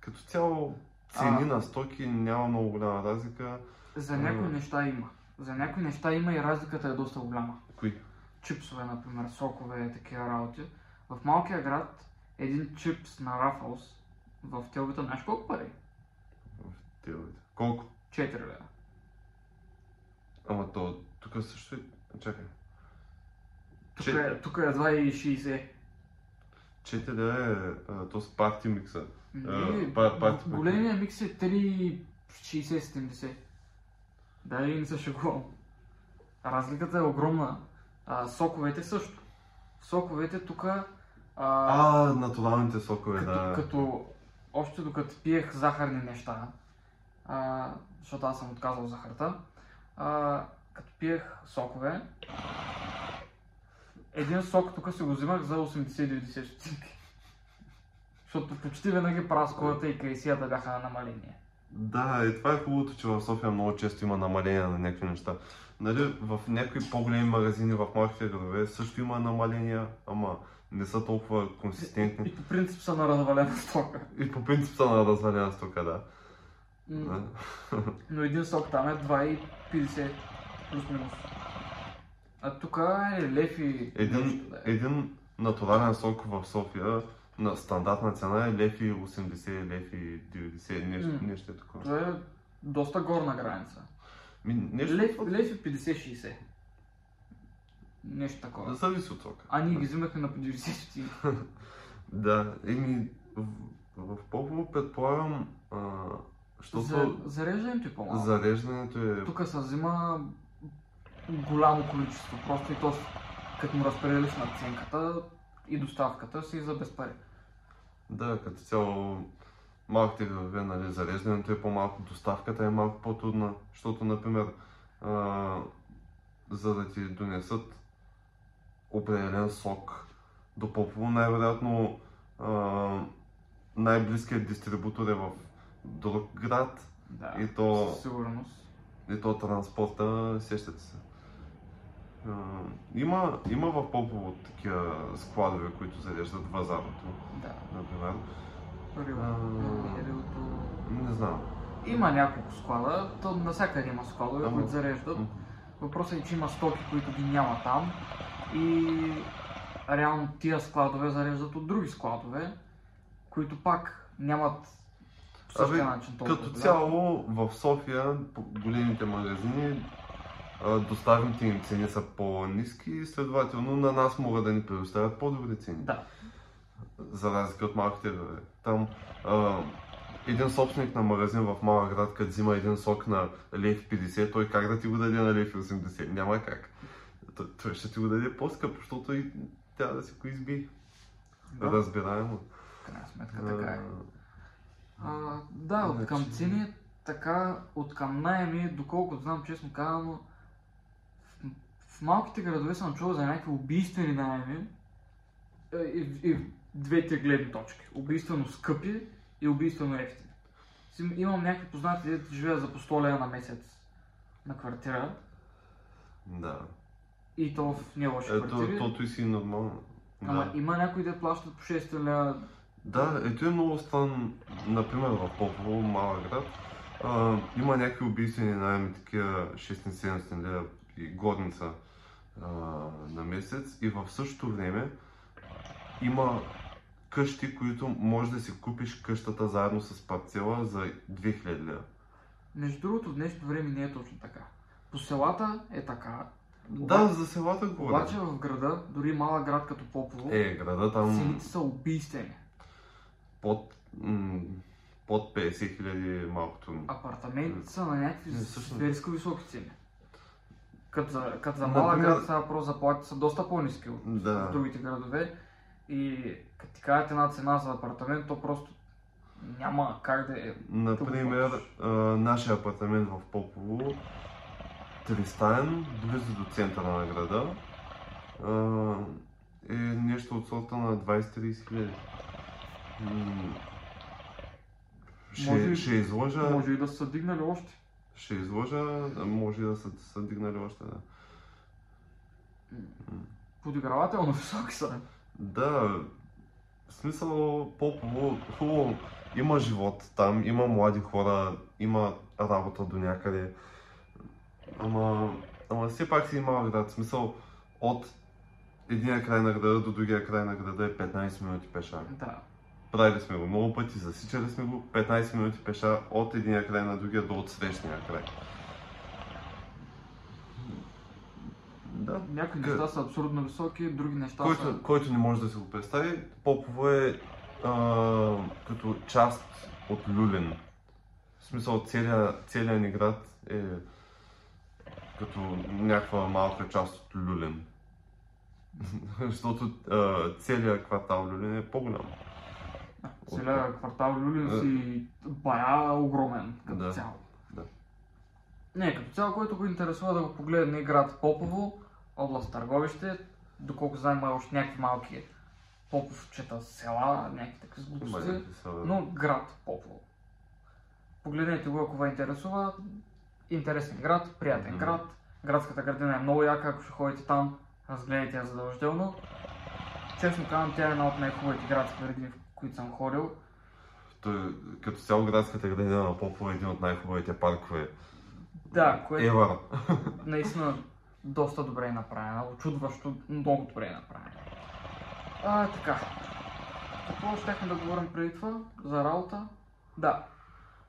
Speaker 1: Като цяло цени
Speaker 2: А.
Speaker 1: на стоки няма много голяма разлика.
Speaker 2: За някои неща има. За някои неща има и разликата е доста голяма.
Speaker 1: Кои?
Speaker 2: Чипсове, например, сокове, такива работи. В малкия град един чипс на Рафалс в телбита знаеш колко пари?
Speaker 1: В телевите. Колко?
Speaker 2: 4 лева.
Speaker 1: Ама то тук също е... Чакай.
Speaker 2: Тук е, тук е едва и 60.
Speaker 1: 4 е а, то с парти микса.
Speaker 2: Не, големия микс е 3,60-70. Да, и не се шегувам. Разликата е огромна. А, соковете също. Соковете тук
Speaker 1: А, натуралните сокове,
Speaker 2: като,
Speaker 1: да.
Speaker 2: като още докато пиех захарни неща, а, защото аз съм отказал захарта, а, като пиех сокове, един сок тук си го взимах за 80-90 стотинки. Защото почти винаги прасковата и кайсията бяха на намаление.
Speaker 1: Да, и това е хубавото, че в София много често има намаление на някакви неща. Нали, в някои по-големи магазини в малките градове също има намаления, ама не са толкова консистентни.
Speaker 2: И по принцип са на развалена стока.
Speaker 1: И по принцип са на развалена стока, да.
Speaker 2: М,
Speaker 1: Да.
Speaker 2: Но един сок там е 2,50 плюс-минус. А тук е лев и
Speaker 1: Един,
Speaker 2: да е.
Speaker 1: един натурален сок в София на стандартна цена е лев и 80, лев и 90, нещо,
Speaker 2: М.
Speaker 1: нещо е такова.
Speaker 2: Това е доста горна граница.
Speaker 1: Ми, нещо
Speaker 2: Лев, лев и 50-60. Нещо такова.
Speaker 1: зависи от сока.
Speaker 2: А ние ги взимахме на по 90 стотинки.
Speaker 1: Да, еми, в, в Попово предполагам, а, защото
Speaker 2: За, зареждането е по-малко.
Speaker 1: зареждането е...
Speaker 2: Тук се взима голямо количество. Просто и то, като му разпределиш наценката и доставката си за без пари.
Speaker 1: Да, като цяло малките градове, нали, зареждането е по-малко, доставката е малко по-трудна, защото, например, а, за да ти донесат определен сок до Попово, най-вероятно най-близкият дистрибутор е в друг град
Speaker 2: Да,
Speaker 1: И то-
Speaker 2: със сигурност.
Speaker 1: и то транспорта, сещате се. Има, има в Попово такива складове, които зареждат вазарото,
Speaker 2: Да.
Speaker 1: например.
Speaker 2: Рилото.
Speaker 1: А.
Speaker 2: Рилото.
Speaker 1: Не знам.
Speaker 2: Има няколко склада, то навсякъде има складове,
Speaker 1: Ама-
Speaker 2: които зареждат. Въпросът е, че има стоки, които ги няма там и реално тия складове зареждат от други складове, които пак нямат по същия начин толкова
Speaker 1: Като цяло в София големите магазини доставните им цени са по-низки и следователно на нас могат да ни предоставят по-добри цени.
Speaker 2: Да,
Speaker 1: За разлика от малките градове. Там а, един собственик на магазин в малък град, като взима един сок на лев 50, той как да ти го даде на лев 80? Няма как. Той, ще ти го даде по-скъпо, защото и трябва да си го изби.
Speaker 2: да.
Speaker 1: Разбираемо.
Speaker 2: крайна сметка така е.
Speaker 1: А,
Speaker 2: да, от към цени, така, от към найеми, доколкото знам честно казано, в малките градове съм чувал за някакви убийствени найеми е, и, и, двете гледни точки. Убийствено скъпи и убийствено ефтини. Имам някакви познати, дето живеят за по 100 лева на месец на квартира
Speaker 1: Да.
Speaker 2: и то в не лоши
Speaker 1: Ето,
Speaker 2: квартири.
Speaker 1: тото и си нормално.
Speaker 2: Ама
Speaker 1: Да.
Speaker 2: има някои, де плащат по 6 лева.
Speaker 1: Да, ето е много странно. Например, в Попово, малък град, а, има някакви убийствени найеми, такива 600-700 лева и горница на месец и в същото време има къщи, които може да си купиш къщата заедно с парцела за 2000 лева.
Speaker 2: Между другото, в днешно време не е точно така. По селата е така.
Speaker 1: Да, за селата говоря.
Speaker 2: Обаче в града, дори малък град като Попово,
Speaker 1: Е, града там
Speaker 2: цените са убийствени.
Speaker 1: под, м- под 50 хиляди малко трудно.
Speaker 2: Апартаментите са на някакви зверско високи цени. Като за, като за
Speaker 1: Например-
Speaker 2: малък град става въпрос, заплатите са доста по-низки от
Speaker 1: Да.
Speaker 2: другите градове. И като ти кажат една цена за апартамент, то просто няма как да е.
Speaker 1: Например, а, нашия апартамент в Попово, тристаен, близо до центъра на града, а, е нещо от сорта на 20-30 хиляди. Ще,
Speaker 2: Може-
Speaker 1: ще изложа,
Speaker 2: Може и да са дигнали още.
Speaker 1: Ще изложа, може и да са, са дигнали още. Да.
Speaker 2: Подигравателно високи са.
Speaker 1: Да, в смисъл Попово, хубаво, има живот там, има млади хора, има работа до някъде. Ама, ама все пак си малък град, в смисъл от единия край на града до другия край на града е 15 минути пеша.
Speaker 2: Да.
Speaker 1: Правили сме го много пъти, засичали сме го 15 минути пеша от единия край на другия до отсрещния край. Да,
Speaker 2: Някои неща са абсурдно високи, други неща
Speaker 1: който,
Speaker 2: са...
Speaker 1: който не може да си го представи, Попово е а, като част от Люлин. В смисъл, целият, целият ни град е като някаква малка част от Люлин. Защото целият квартал Люлин е по-голям.
Speaker 2: Целият квартал Люлин си бая огромен като
Speaker 1: Да.
Speaker 2: цяло.
Speaker 1: Да.
Speaker 2: Не, като цяло, който го интересува да го погледне град Попово, област Търговище, доколко знаем има още някакви малки Поповчета села, някакви такива глупости, но град Попово. Погледнете го, ако ви интересува. Интересен град, приятен
Speaker 1: Мгм.
Speaker 2: град. Градската градина е много яка, ако ще ходите там, разгледайте я задължително. Честно казвам, тя е една от най-хубавите градски градини, в които съм ходил.
Speaker 1: Той, като цяло градската градина на Попово е един от най-хубавите паркове.
Speaker 2: Да, което
Speaker 1: Евара.
Speaker 2: наистина доста добре е направена, очудващо много добре е направена. А, така. Какво щехме да говорим преди това? За работа? Да.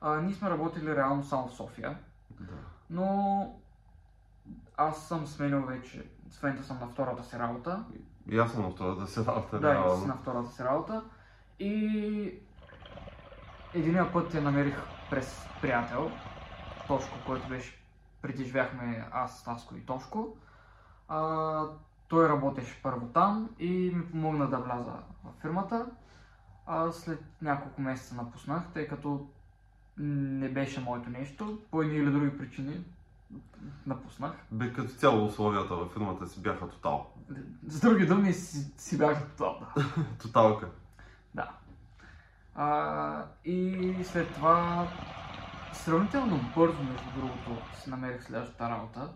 Speaker 2: А, ние сме работили реално само в София,
Speaker 1: Да.
Speaker 2: но аз съм сменил вече, в момента съм на втората си работа.
Speaker 1: И аз съм на втората си работа,
Speaker 2: Да, и си на втората си работа. И единия път я намерих през приятел, Тошко, който беше, преди живяхме аз, Таско и Тошко. А, той работеше първо там и ми помогна да вляза в фирмата. А след няколко месеца напуснах, тъй като не беше моето нещо. По едни или други причини напуснах.
Speaker 1: Бе, като цяло условията във фирмата си бяха тотал.
Speaker 2: С други думи си, си бях тотална.
Speaker 1: Тоталка.
Speaker 2: Да. А, и след това сравнително бързо, между другото, си намерих следващата работа.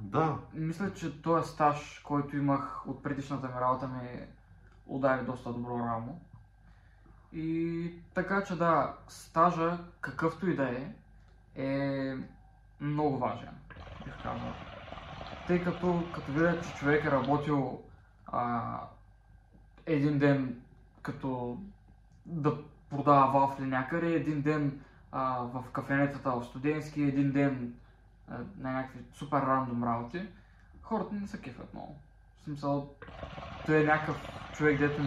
Speaker 1: Да,
Speaker 2: Мисля, че този стаж, който имах от предишната ми работа, ми удари доста добро рамо. И така че да, стажа, какъвто и да е, е много важен, бих казал. Тъй като, като видя, че човек е работил а, един ден като да продава вафли някъде, един ден а, в кафенетата в студентски, един ден а, на някакви супер рандом работи, хората не се кефят много. В смисъл, той е някакъв човек, дето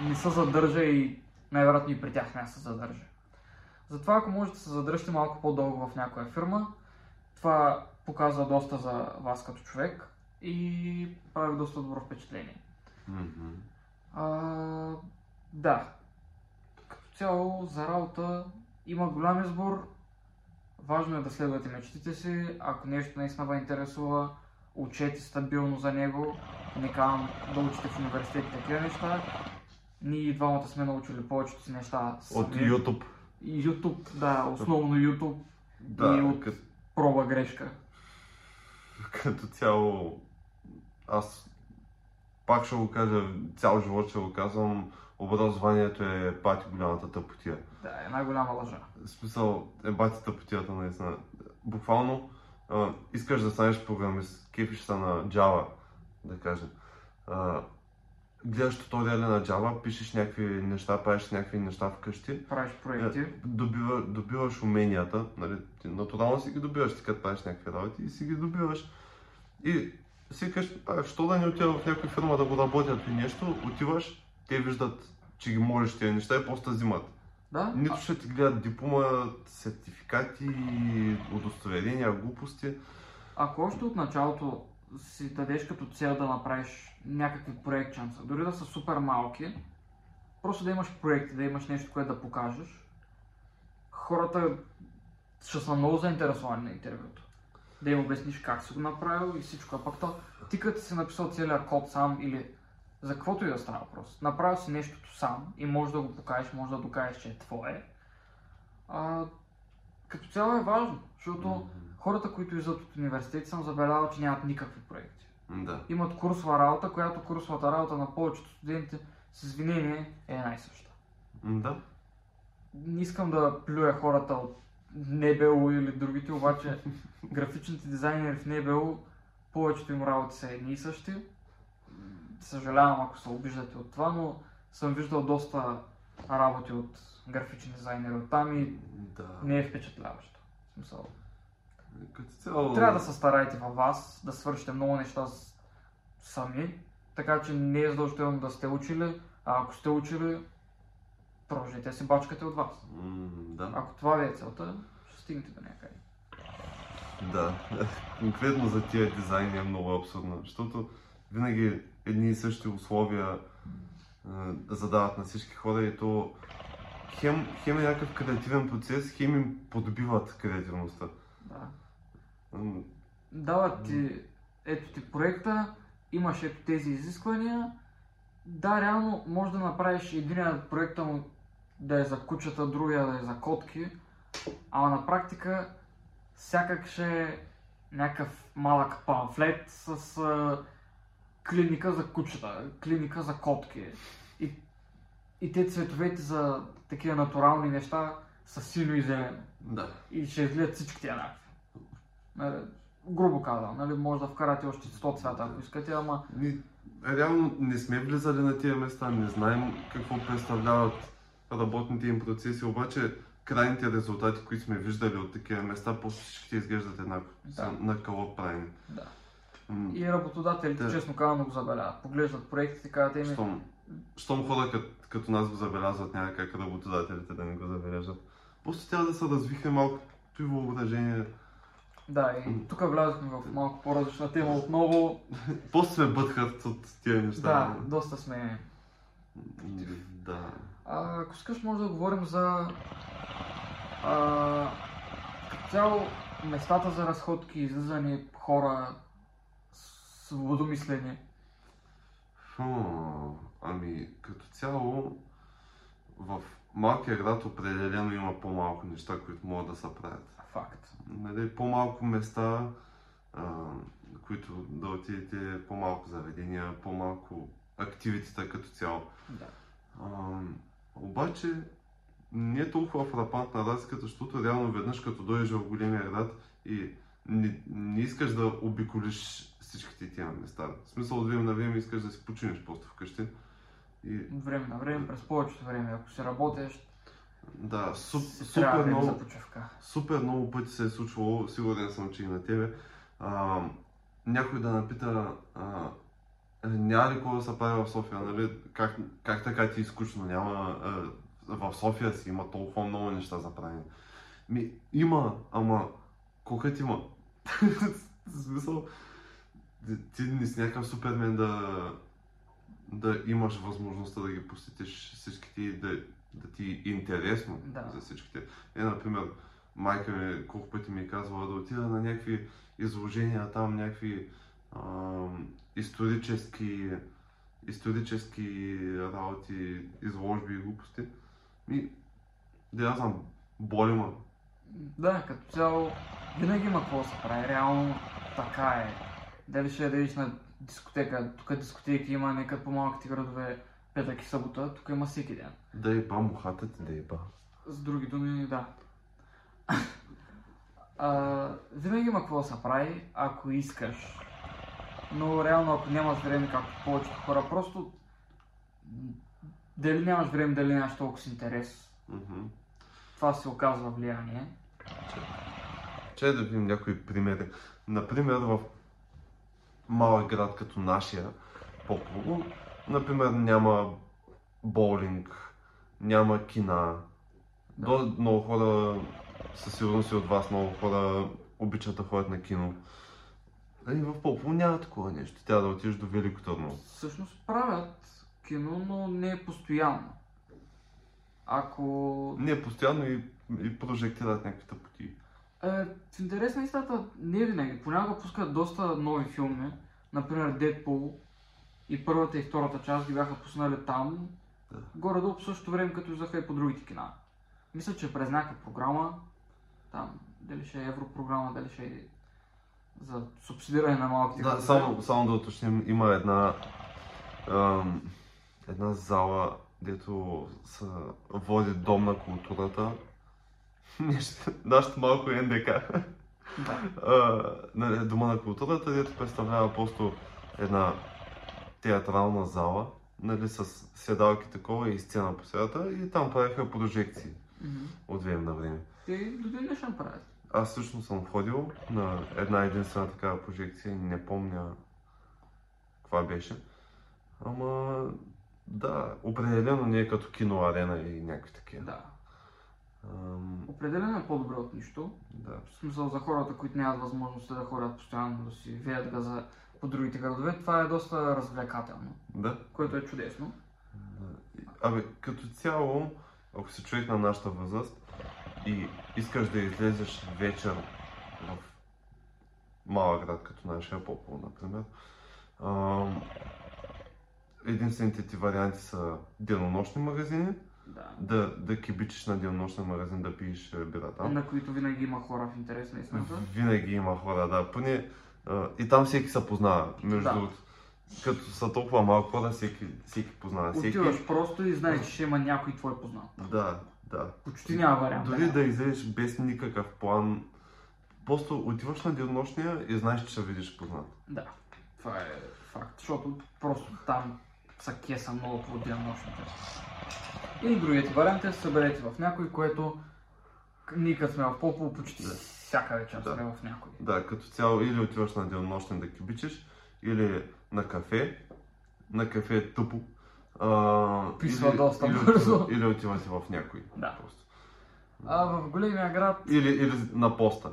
Speaker 2: не, се задържа и най-вероятно и при тях не се задържа. Затова ако можете да се задръжте малко по-дълго в някоя фирма, това показва доста за вас като човек и прави доста добро впечатление.
Speaker 1: Мгм.
Speaker 2: А, да. Като цяло за работа има голям избор. Важно е да следвате мечтите си. Ако нещо наистина ви интересува, учете стабилно за него. Не казвам да учите в университет такива неща. Ние и двамата сме научили повечето си неща
Speaker 1: От
Speaker 2: сами.
Speaker 1: YouTube.
Speaker 2: YouTube, да, основно YouTube.
Speaker 1: Да,
Speaker 2: И от-
Speaker 1: като,
Speaker 2: Проба грешка.
Speaker 1: като цяло аз пак ще го кажа, цял живот ще го казвам, образованието е пати голямата тъпотия.
Speaker 2: Да, е най-голяма лъжа.
Speaker 1: В смисъл, е бати тъпотията наистина. Буквално, а, искаш да станеш програмист, кефиш се на Java, да кажем. А, гледаш туториали на Java, пишеш някакви неща, правиш някакви неща вкъщи,
Speaker 2: Правиш проекти.
Speaker 1: е, добива, добиваш уменията, нали, ти натурално си ги добиваш, ти като правиш някакви работи и си ги добиваш. И си а, що да не отида в някаква фирма да го работят или нещо, отиваш, те виждат, че ги можеш тези неща и просто взимат.
Speaker 2: Да?
Speaker 1: Нито ще ти гледат диплома, сертификати, удостоверения, глупости.
Speaker 2: Ако още от началото си дадеш като цел да направиш някакви проектчанца, дори да са супер малки, просто да имаш проекти, да имаш нещо, което да покажеш, хората ще са много заинтересовани на интервюто. Да им обясниш как си го направил и всичко. А пък то, ти като си написал целият код сам или за каквото и да става въпрос, направил си нещото сам и можеш да го покажеш, можеш да докажеш, че е твое, а, като цяло е важно, защото хората, които излизат от университет, съм забелязал, че нямат никакви проекти.
Speaker 1: Да.
Speaker 2: Имат курсова работа, която курсовата работа на повечето студенти с извинение е една и съща.
Speaker 1: Да.
Speaker 2: Не искам да плюя хората от НБУ или другите, обаче графичните дизайнери в НБУ, повечето им работи са едни и същи. Съжалявам, ако се обиждате от това, но съм виждал доста работи от графични дизайнери от там и
Speaker 1: Да.
Speaker 2: не е впечатляващо. В смисъл,
Speaker 1: Като цяло...
Speaker 2: Трябва да се стараете във вас, да свършите много неща сами, така че не е задължително да сте учили, а ако сте учили, продължете си бачкате от вас.
Speaker 1: М, да.
Speaker 2: Ако това ви е целта, ще стигнете до някъде.
Speaker 1: Да. Конкретно за тия дизайни е много абсурдно, защото винаги едни и същи условия е, задават на всички хора и то хем, хем е някакъв креативен процес, хем им подбиват креативността.
Speaker 2: Да.
Speaker 1: М,
Speaker 2: Дават ти, ето ти проекта, имаш ето тези изисквания. Да, реално може да направиш единия проекта му да е за кучета, другия да е за котки, ама на практика сякак ще е някакъв малък памфлет с а, клиника за кучета, клиника за котки. И, и те цветовете за такива натурални неща са сино и зелено
Speaker 1: Да.
Speaker 2: и ще изгледат всичките еднакви. Нали, грубо казвам, нали, може да вкарате още 100 цвята, ако искате, ама
Speaker 1: Ни, реално не сме влизали на тия места, не знаем какво представляват работните им процеси, обаче крайните резултати, които сме виждали от такива места, после всички изглеждат еднакво.
Speaker 2: Да.
Speaker 1: На калъп правени.
Speaker 2: да.
Speaker 1: М,
Speaker 2: И работодателите,
Speaker 1: Да.
Speaker 2: честно казано, го забеляват. Поглеждат проектите и казват, еми,
Speaker 1: Щом, щом хора като, като нас го забелязват, няма как работодателите да не го забележат. Просто трябва да се развихне малко и въображение.
Speaker 2: да, и тук влязохме в малко по-различна тема отново.
Speaker 1: После сме бъдхат от тия неща.
Speaker 2: Да, доста сме.
Speaker 1: Да.
Speaker 2: А, ако искаш, може да говорим за а, цяло местата за разходки, излизане, хора, свободомислени.
Speaker 1: Фу, ами, като цяло, в малкия град определено има по-малко неща, които могат да се правят.
Speaker 2: Факт.
Speaker 1: Нали, по-малко места, а, които да отидете, по-малко заведения, по-малко активитета като цяло.
Speaker 2: Да.
Speaker 1: А, обаче, не е толкова фрапантна разликата, защото реално веднъж като дойдеш в големия град и не, не искаш да обиколиш всичките тия места. В смисъл от време на време искаш да си починеш просто вкъщи. И
Speaker 2: време на време, през повечето време, ако си работиш,
Speaker 1: да, суп, супер много, супер много пъти се е случвало, сигурен съм, че и на тебе. А, някой да напита, а, няма ли какво да се прави в София, нали? Как, как така ти е скучно? Няма, а, в София си има толкова много неща за правене. Ми, има, ама колко има? В смисъл, ти- ти не си някакъв супермен да, да имаш възможността да ги посетиш всичките и да, да ти е интересно
Speaker 2: Да.
Speaker 1: за всичките. Е, например, майка ми колко пъти ми е казвала да отида на някакви изложения, там някакви исторически, исторически работи, изложби и глупости. Ми, да я знам, боли ма.
Speaker 2: Да, като цяло, винаги има какво да се прави. Реално така е. Дали ще да идеш на дискотека, тук дискотеки има нека по малките градове петък и събота, тук има всеки ден.
Speaker 1: Да е ба мухата ти, да е ба.
Speaker 2: С други думи, да. а, винаги има какво да се прави, ако искаш. Но реално, ако нямаш време, както повечето хора, просто дали нямаш време, дали нямаш толкова с интерес.
Speaker 1: Мгм.
Speaker 2: Това се оказва влияние.
Speaker 1: Чай да видим някои примери. Например, в малък град като нашия, Попово, например, няма боулинг, няма кина.
Speaker 2: Да.
Speaker 1: До, много хора, със сигурност и от вас, много хора обичат да ходят на кино. И в Попово няма такова нещо. Тя да отидеш до Велико Търново.
Speaker 2: Всъщност правят кино, но не е постоянно. Ако
Speaker 1: Не постоянно и, и прожектират някакви тъпоти.
Speaker 2: Е, в интерес на истината не винаги. Понякога пускат доста нови филми. Например, Дедпул и първата и втората част ги бяха пуснали там.
Speaker 1: Да.
Speaker 2: Горе-долу по същото време, като излеха и по другите кина. Мисля, че през някаква програма, там, дали ще е европрограма, дали ще е за субсидиране на малките
Speaker 1: Да,
Speaker 2: градове.
Speaker 1: само, само да уточним, има една, ам, една зала, дето се води дом на културата. Нашето малко НДК.
Speaker 2: Да.
Speaker 1: Дома на културата, дето представлява просто една театрална зала, нали, с седалки такова и сцена по средата и там правиха прожекции
Speaker 2: Мгм.
Speaker 1: от време на време.
Speaker 2: Те до ден днешен правят.
Speaker 1: Аз също съм ходил на една единствена такава прожекция не помня каква беше. Ама да, определено не е като киноарена и някакви такива.
Speaker 2: Да.
Speaker 1: Ам,
Speaker 2: Определено е по-добре от нищо.
Speaker 1: да.
Speaker 2: В смисъл за хората, които нямат възможността да ходят постоянно да си веят газа по другите градове, това е доста развлекателно,
Speaker 1: Да.
Speaker 2: което е чудесно.
Speaker 1: Абе, като цяло, ако си човек на нашата възраст и искаш да излезеш вечер в малък град като нашия Попол, например, единствените ти варианти са денонощни магазини,
Speaker 2: Да.
Speaker 1: да, да кибичиш на денонощен магазин да пиеш бира там.
Speaker 2: На които винаги има хора в интерес на истината.
Speaker 1: Винаги има хора, да. Поне, а, и там всеки се познава, между
Speaker 2: Да.
Speaker 1: другото. Като са толкова малко хора, всеки, всеки познава. Всеки...
Speaker 2: Отиваш просто и знаеш, че ще има някой твой познат.
Speaker 1: Да, да.
Speaker 2: Почти няма вариант.
Speaker 1: Дори да излезеш без никакъв план, просто отиваш на денонощния и знаеш, че ще видиш познат.
Speaker 2: Да, това е факт, защото просто там са кеса много по денонощните. И другият вариант е да се съберете в някой, което ние като сме в Попол почти
Speaker 1: Да.
Speaker 2: всяка вечер
Speaker 1: Да.
Speaker 2: сме в някой.
Speaker 1: Да, като цяло или отиваш на денонощен да кибичиш, или на кафе. На кафе е тъпо. А,
Speaker 2: Писва
Speaker 1: или,
Speaker 2: доста
Speaker 1: или,
Speaker 2: бързо.
Speaker 1: Или отивате в някой.
Speaker 2: Да.
Speaker 1: Просто.
Speaker 2: А в големия град
Speaker 1: Или, или на поста.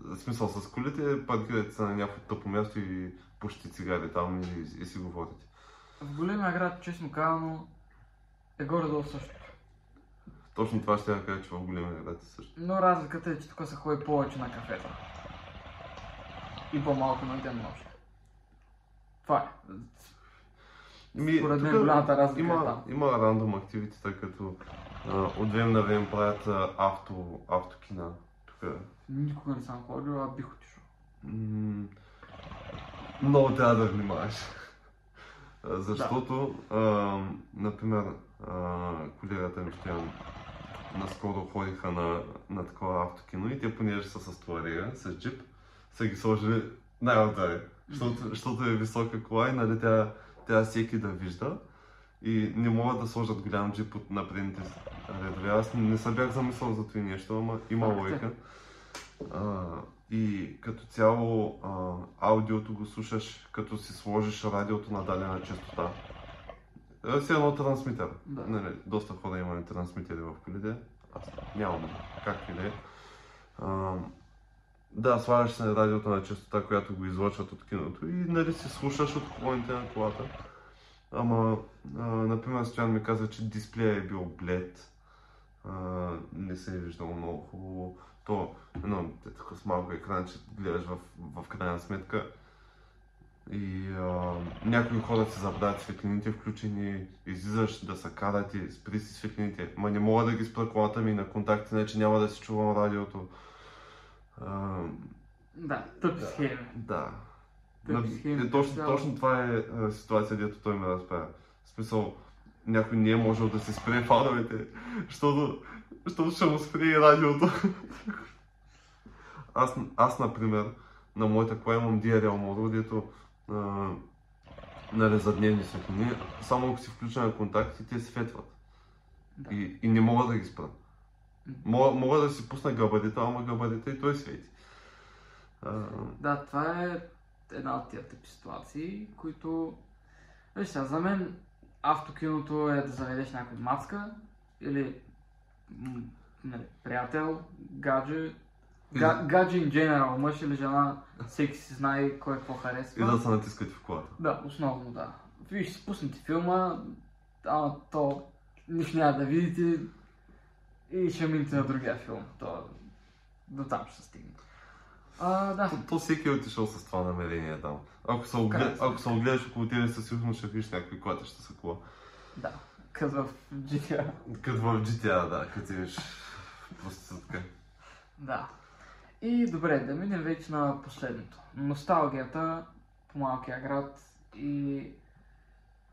Speaker 1: В смисъл с колите, паркирате се на някакво тъпо място и пушите цигари там и, и си говорите.
Speaker 2: В големия град, честно казано, е горе-долу също.
Speaker 1: Точно това ще я кажа, че в големия град е също.
Speaker 2: Но разликата е, че тук се ходи повече на кафета. И по-малко на ден нощ. Това е.
Speaker 1: Ми,
Speaker 2: Според мен голямата разлика е
Speaker 1: има,
Speaker 2: там.
Speaker 1: има рандом активити, тъй като а, от време на време правят а, авто, автокина. Тук
Speaker 2: Никога не съм ходил, а бих отишъл.
Speaker 1: м- много трябва да внимаваш. Защото, а, например, а, колегата ми Стоян наскоро ходиха на, на такова автокино и те понеже са с туарега, с джип, са ги сложили най-отдаре. Защото, защото е висока кола и нали, тя, тя всеки да вижда. И не могат да сложат голям джип от на предните редове. Аз не се бях замислял за това нещо, ама има
Speaker 2: е.
Speaker 1: логика. А, и като цяло а, аудиото го слушаш, като си сложиш радиото на дадена частота. Е, Все едно трансмитер.
Speaker 2: Да.
Speaker 1: Нали, доста хора имаме трансмитери в колите. Аз нямам. Как и да е. Да, слагаш се на радиото на частота, която го излъчват от киното и нали си слушаш от колоните на колата. Ама, а, например, Стоян ми каза, че дисплея е бил блед. А, не се е виждало много хубаво. То, едно, така с малко екран, че гледаш в, в крайна сметка. И а, някои хора си забравят светлините включени, излизаш да се карат и спри си светлините. Ма не мога да ги спра колата ми на контакти, иначе няма да си чувам радиото. А,
Speaker 2: Да, тъпи
Speaker 1: Да.
Speaker 2: схеми.
Speaker 1: да.
Speaker 2: Тъпи схеми,
Speaker 1: е, точно,
Speaker 2: цяло.
Speaker 1: точно това е а, ситуация, дето той ме разправя. В смисъл, някой не е можел да си спре фановете, защото, защото ще му спре и радиото. Аз, аз, например, на моята кола имам DRL модул, дето а, нали, за дневни светлини, само ако си включа на контакти, те светват.
Speaker 2: Да.
Speaker 1: И, и не мога да ги спра. Мога, мога да си пусна габарита, ама габарита и той свети. А,
Speaker 2: Да, това е една от тия типи ситуации, които... Виж сега, за мен автокиното е да заведеш някой мацка или нали, приятел, гадже, га, гадже in general, мъж или жена, всеки си знае кой какво харесва.
Speaker 1: и да се натискате в колата.
Speaker 2: Да, основно да. Вие ще си пуснете филма, ама то нищо няма да видите и ще минете на другия филм. То до там ще се стигне. А, да.
Speaker 1: То, то всеки е отишъл с това намерение там. Ако се,
Speaker 2: Крайна
Speaker 1: ако се огледаш около тебе, със сигурност ще видиш някакви клатеща са кола.
Speaker 2: Да, като в GTA.
Speaker 1: Като в GTA, да, като имаш проститутка.
Speaker 2: Да. И добре, да минем вече на последното. Носталгията по малкия град и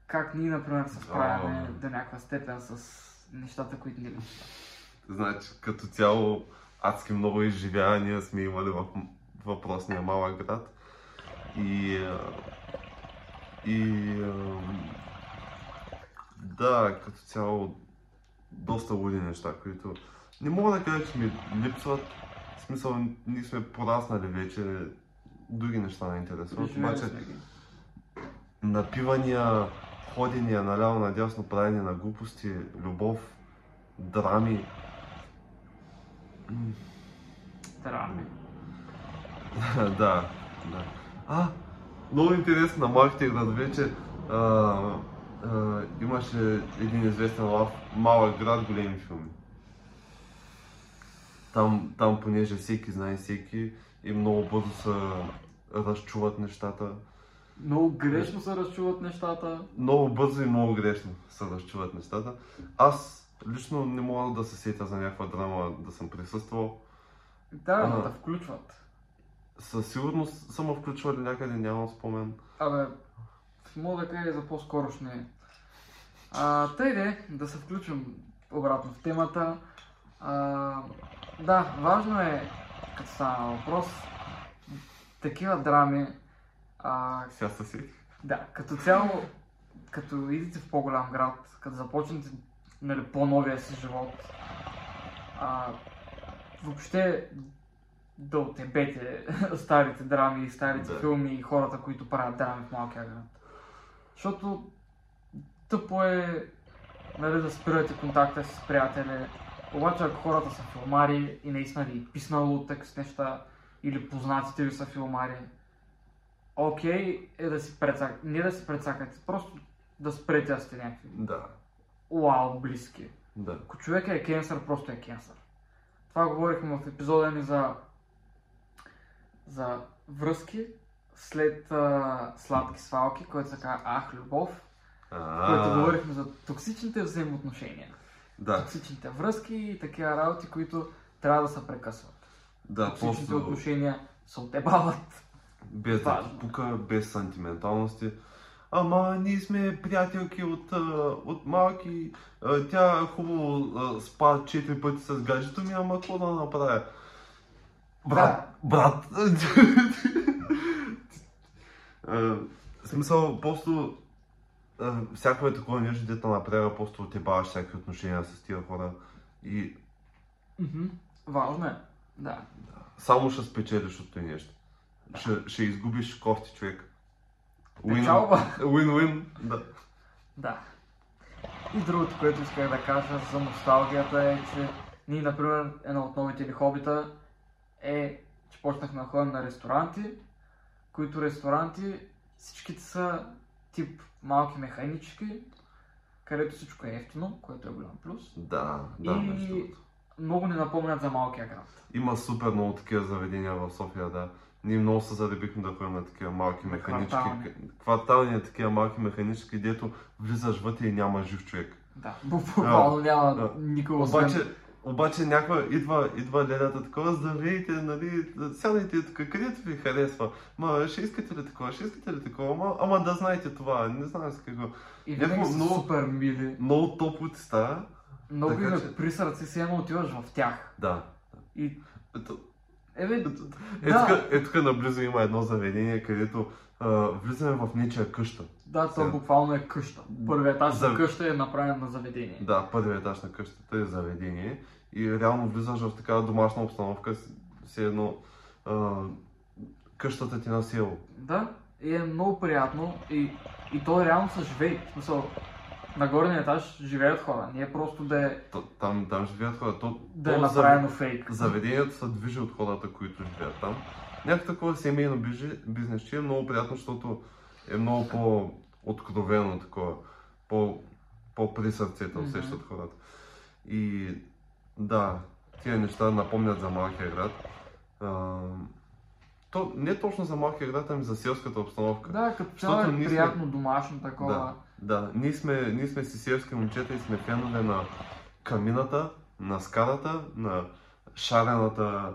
Speaker 2: как ние, например, се справяме
Speaker 1: О.
Speaker 2: до някаква степен с нещата, които ни липсват.
Speaker 1: Значи, като цяло, адски много изживявания сме имали в въпросния малък град. И... И... Да, като цяло, доста луди неща, които... Не мога да кажа, че ми липсват. В смисъл, ние сме пораснали вече. Други неща не интересуват. Обаче, напивания, ходения наляво надясно, правене на глупости, любов, драми. М,
Speaker 2: Драми.
Speaker 1: да, да. А, много интересно на малките градове, че а, а, имаше един известен лав, малък град, големи филми. Там, там понеже всеки знае всеки и много бързо се разчуват нещата.
Speaker 2: Много грешно се разчуват нещата.
Speaker 1: Много бързо и много грешно се разчуват нещата. Аз лично не мога да се сетя за някаква драма да съм присъствал.
Speaker 2: Да, но да включват.
Speaker 1: Със сигурност съм включвали някъде, нямам спомен.
Speaker 2: Абе, мога да кажа за по-скорошни. А, тъй де, да се включим обратно в темата. А, да, важно е, като стана въпрос, такива драми, а,
Speaker 1: Сега се сетих.
Speaker 2: да, като цяло, като идете в по-голям град, като започнете нали, по-новия си живот, а, въобще да отебете старите драми, старите
Speaker 1: Да.
Speaker 2: филми и хората, които правят драми в малкия град. Защото тъпо е нали, да спирате контакта си с приятели, обаче ако хората са филмари и наистина ви писнало текст неща или познатите ви са филмари, окей е да си прецакате, не да си прецакате, просто да спрете да сте някакви
Speaker 1: Да,
Speaker 2: уау близки.
Speaker 1: да.
Speaker 2: Ако човек е кенсър, просто е кенсър. Това говорихме в епизода ни за, за връзки след а, сладки свалки, който се казва Ах, любов,
Speaker 1: А,
Speaker 2: който говорихме за токсичните взаимоотношения,
Speaker 1: Да,
Speaker 2: токсичните връзки и такива работи, които трябва да се прекъсват.
Speaker 1: да,
Speaker 2: Токсичните
Speaker 1: просто
Speaker 2: отношения се отебават.
Speaker 1: без да пука, без сантименталности. Ама ние сме приятелки от, от малки. Тя хубаво спа четири пъти с гаджето ми, ама какво да направя? Брат, брат. В смисъл, просто всяко е такова нещо, дето напряга, просто отебаваш всякакви отношения с тия хора и.
Speaker 2: Важно е. Да.
Speaker 1: само ще спечелиш от това нещо. Ще, ще изгубиш кофти човек.
Speaker 2: Печалба.
Speaker 1: Win-win, да.
Speaker 2: Да. И другото, което исках да кажа за носталгията е, че ние, например, едно от новите ни хобита е, че почнахме да ходим на ресторанти, които ресторанти всичките са тип малки механички, където всичко е ефтино, което е голям плюс.
Speaker 1: Да, да,
Speaker 2: И-. Много ни напомнят за малкия град.
Speaker 1: Има супер много такива заведения в София, да. Ние много се заребихме да ходим на такива малки механички.
Speaker 2: квартални.
Speaker 1: Такива малки механички, дето влизаш вътре и няма жив човек.
Speaker 2: Да, буквално няма
Speaker 1: да.
Speaker 2: никога освен...
Speaker 1: Обаче, обаче някаква идва, идва ледата такова, здравейте, нали, сядайте тук, където ви харесва. Ма, ще искате ли такова, ще искате ли такова, ама, ама да знаете това, не знам с какво.
Speaker 2: И винаги са
Speaker 1: много-
Speaker 2: супер мили.
Speaker 1: Много топло ти става.
Speaker 2: Много
Speaker 1: така
Speaker 2: им е
Speaker 1: че-
Speaker 2: при сърце, си едно отиваш в тях.
Speaker 1: Да.
Speaker 2: И
Speaker 1: Ето,
Speaker 2: Ебе,
Speaker 1: Е,
Speaker 2: Да.
Speaker 1: тук, е, тук наблизо има едно заведение, където а, влизаме в нечия къща.
Speaker 2: да, то
Speaker 1: Сега.
Speaker 2: буквално е къща. Първият етаж
Speaker 1: За-
Speaker 2: на къща е направен на заведение.
Speaker 1: Да, първият етаж на къщата е заведение и реално влизаш в такава домашна обстановка, все едно а, къщата ти на село.
Speaker 2: Да, и е много приятно и, и то реално са живей. В смисъл, на горния етаж живеят хора. Не е просто да е,
Speaker 1: Там, там живеят хора. То,
Speaker 2: да е направено фейк.
Speaker 1: Заведението се движи от хората, които живеят там. Някакво такова семейно бижи- бизнес, че е много приятно, защото е много по-откровено такова, по, по-при сърцето усещат хората. И да, тия неща напомнят за малкия град. А, то не точно за малкия град, ами за селската обстановка.
Speaker 2: Да, като цяло е
Speaker 1: ние сме-
Speaker 2: приятно домашно такова.
Speaker 1: Да, да. Ние сме, ние сме си селски момчета и сме фенове на камината, на скалата, на шарената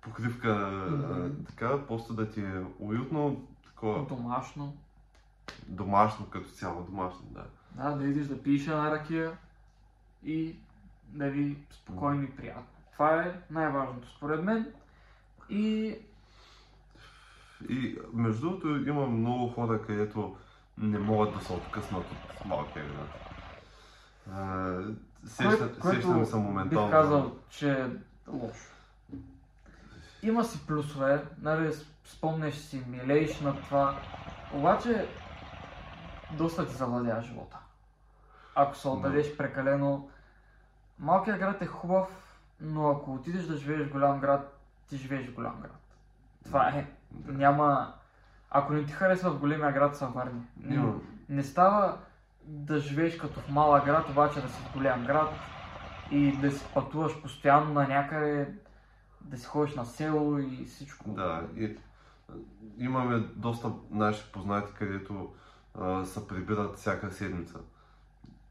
Speaker 1: покривка, а, така, просто да ти е уютно, такова
Speaker 2: Домашно.
Speaker 1: домашно като цяло, домашно, да.
Speaker 2: Да, да идиш да пиеш една ракия и да ви спокойно и приятно. Това е най-важното според мен. И
Speaker 1: И между другото има много хора, където не могат да се откъснат от малкия град. Сещам, се моментално.
Speaker 2: бих казал, че е лошо. Има си плюсове, нали, спомняш си, милееш на това, обаче доста ти завладя живота. Ако се отдадеш прекалено... Малкият град е хубав, но ако отидеш да живееш в голям град, ти живееш в голям град. Това е.
Speaker 1: Да.
Speaker 2: Няма... Ако не ти харесва в големия град, се върни.
Speaker 1: Има.
Speaker 2: Не става да живееш като в малък град, обаче да си в голям град и да си пътуваш постоянно на някъде, да си ходиш на село и всичко.
Speaker 1: Да, и имаме доста наши познати, където а, се прибират всяка седмица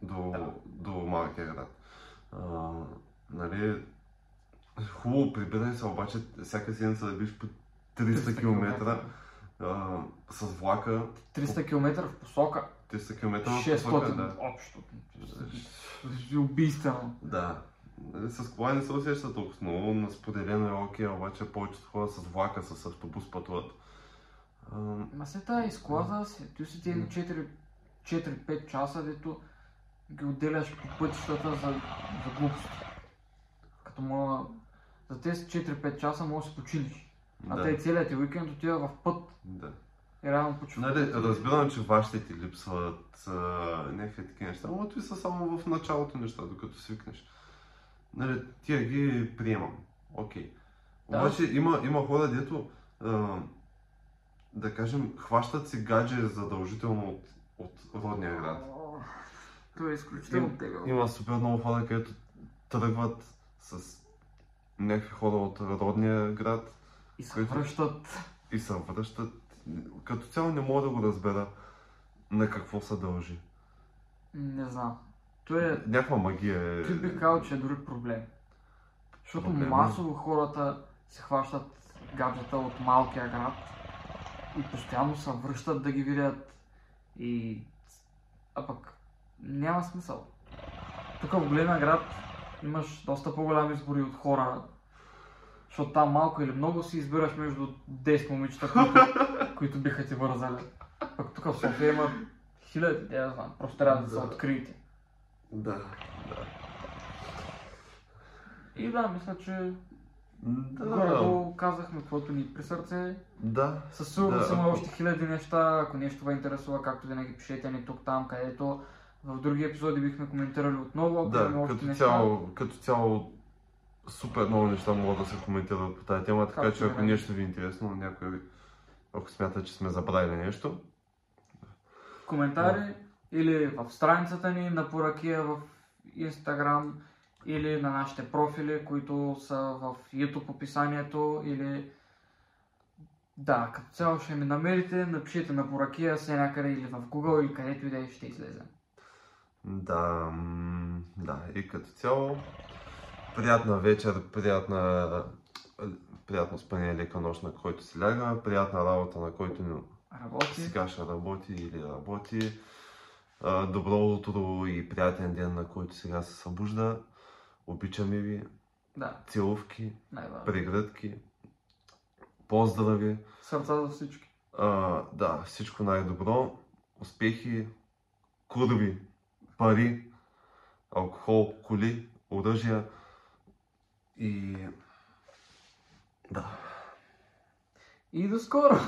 Speaker 1: до,
Speaker 2: Да.
Speaker 1: до малкия град. А, нали, хубаво прибирай се, обаче всяка седмица да биш по 300 км а, с влака,
Speaker 2: 300 км в посока,
Speaker 1: 300 км в
Speaker 2: 600
Speaker 1: посока, да.
Speaker 2: общо. Убийствено.
Speaker 1: Да. С кола не се усеща толкова много, на споделено е окей, обаче повечето хора с влака, с автобус пътуват.
Speaker 2: Ма се тая изклаза ти си 4 4-5 часа, дето ги отделяш по пътищата за, за глупости. Като мога, за тези 4-5 часа можеш да си починиш. А
Speaker 1: да,
Speaker 2: те целият ти уикенд отива в път
Speaker 1: да.
Speaker 2: и реално почва.
Speaker 1: Нали, разбирам, че вашите ти липсват а, някакви такива неща, но това са само в началото неща, докато свикнеш. Нали, тия ги приемам. Окей.
Speaker 2: Да.
Speaker 1: Обаче има, има хора, дето, а, да кажем, хващат си гадже задължително от, от родния град.
Speaker 2: Това е изключително
Speaker 1: Им-
Speaker 2: тегаво.
Speaker 1: Има супер много хора, където тръгват с някакви хора от родния град
Speaker 2: И се връщат.
Speaker 1: и се връщат. Като цяло не мога да го разбера на какво се дължи.
Speaker 2: Не знам. То е,
Speaker 1: Някаква магия е.
Speaker 2: ти бих казал, че е дори проблем. Защото
Speaker 1: Проблем е.
Speaker 2: масово хората се хващат гаджета от малкия град и постоянно се връщат да ги видят и... А пък няма смисъл. Тук в големия град имаш доста по-голям избори от хора, защото там малко или много си избираш между 10 момичета, които, които биха ти вързали. Пък тук в София има хиляди, да я знам, просто трябва да се
Speaker 1: Да.
Speaker 2: откриете.
Speaker 1: Да, да.
Speaker 2: И да, мисля, че
Speaker 1: Да,
Speaker 2: горе казахме каквото ни при сърце.
Speaker 1: да.
Speaker 2: Със сигурност
Speaker 1: Да,
Speaker 2: има още хиляди неща, ако нещо ви интересува, както винаги пишете ни тук, там, където в други епизоди бихме коментирали отново, ако
Speaker 1: Да,
Speaker 2: има още
Speaker 1: като
Speaker 2: неща.
Speaker 1: цяло, като цяло супер много неща могат да се коментират по тази тема, така
Speaker 2: Както
Speaker 1: че ако нещо ви е интересно, някой, ако смята, че сме забравили нещо,
Speaker 2: Коментари или в страницата ни на Поракия в Instagram или на нашите профили, които са в YouTube описанието или да, като цяло ще ми намерите, напишете на Поракия се някъде или в Google или където и да е, ще излезем.
Speaker 1: Да, да, и като цяло, приятна вечер, приятна, приятно спане, лека нощ на който си ляга, приятна работа на който ни-
Speaker 2: Работи.
Speaker 1: сега ще работи или работи, добро утро и приятен ден на който сега се събужда, обичаме ви,
Speaker 2: Да,
Speaker 1: целувки, прегръдки поздрави.
Speaker 2: Сърца за всички.
Speaker 1: А, да, всичко най-добро. Успехи, курви, пари, алкохол, коли, оръжия и... Да.
Speaker 2: И до скоро!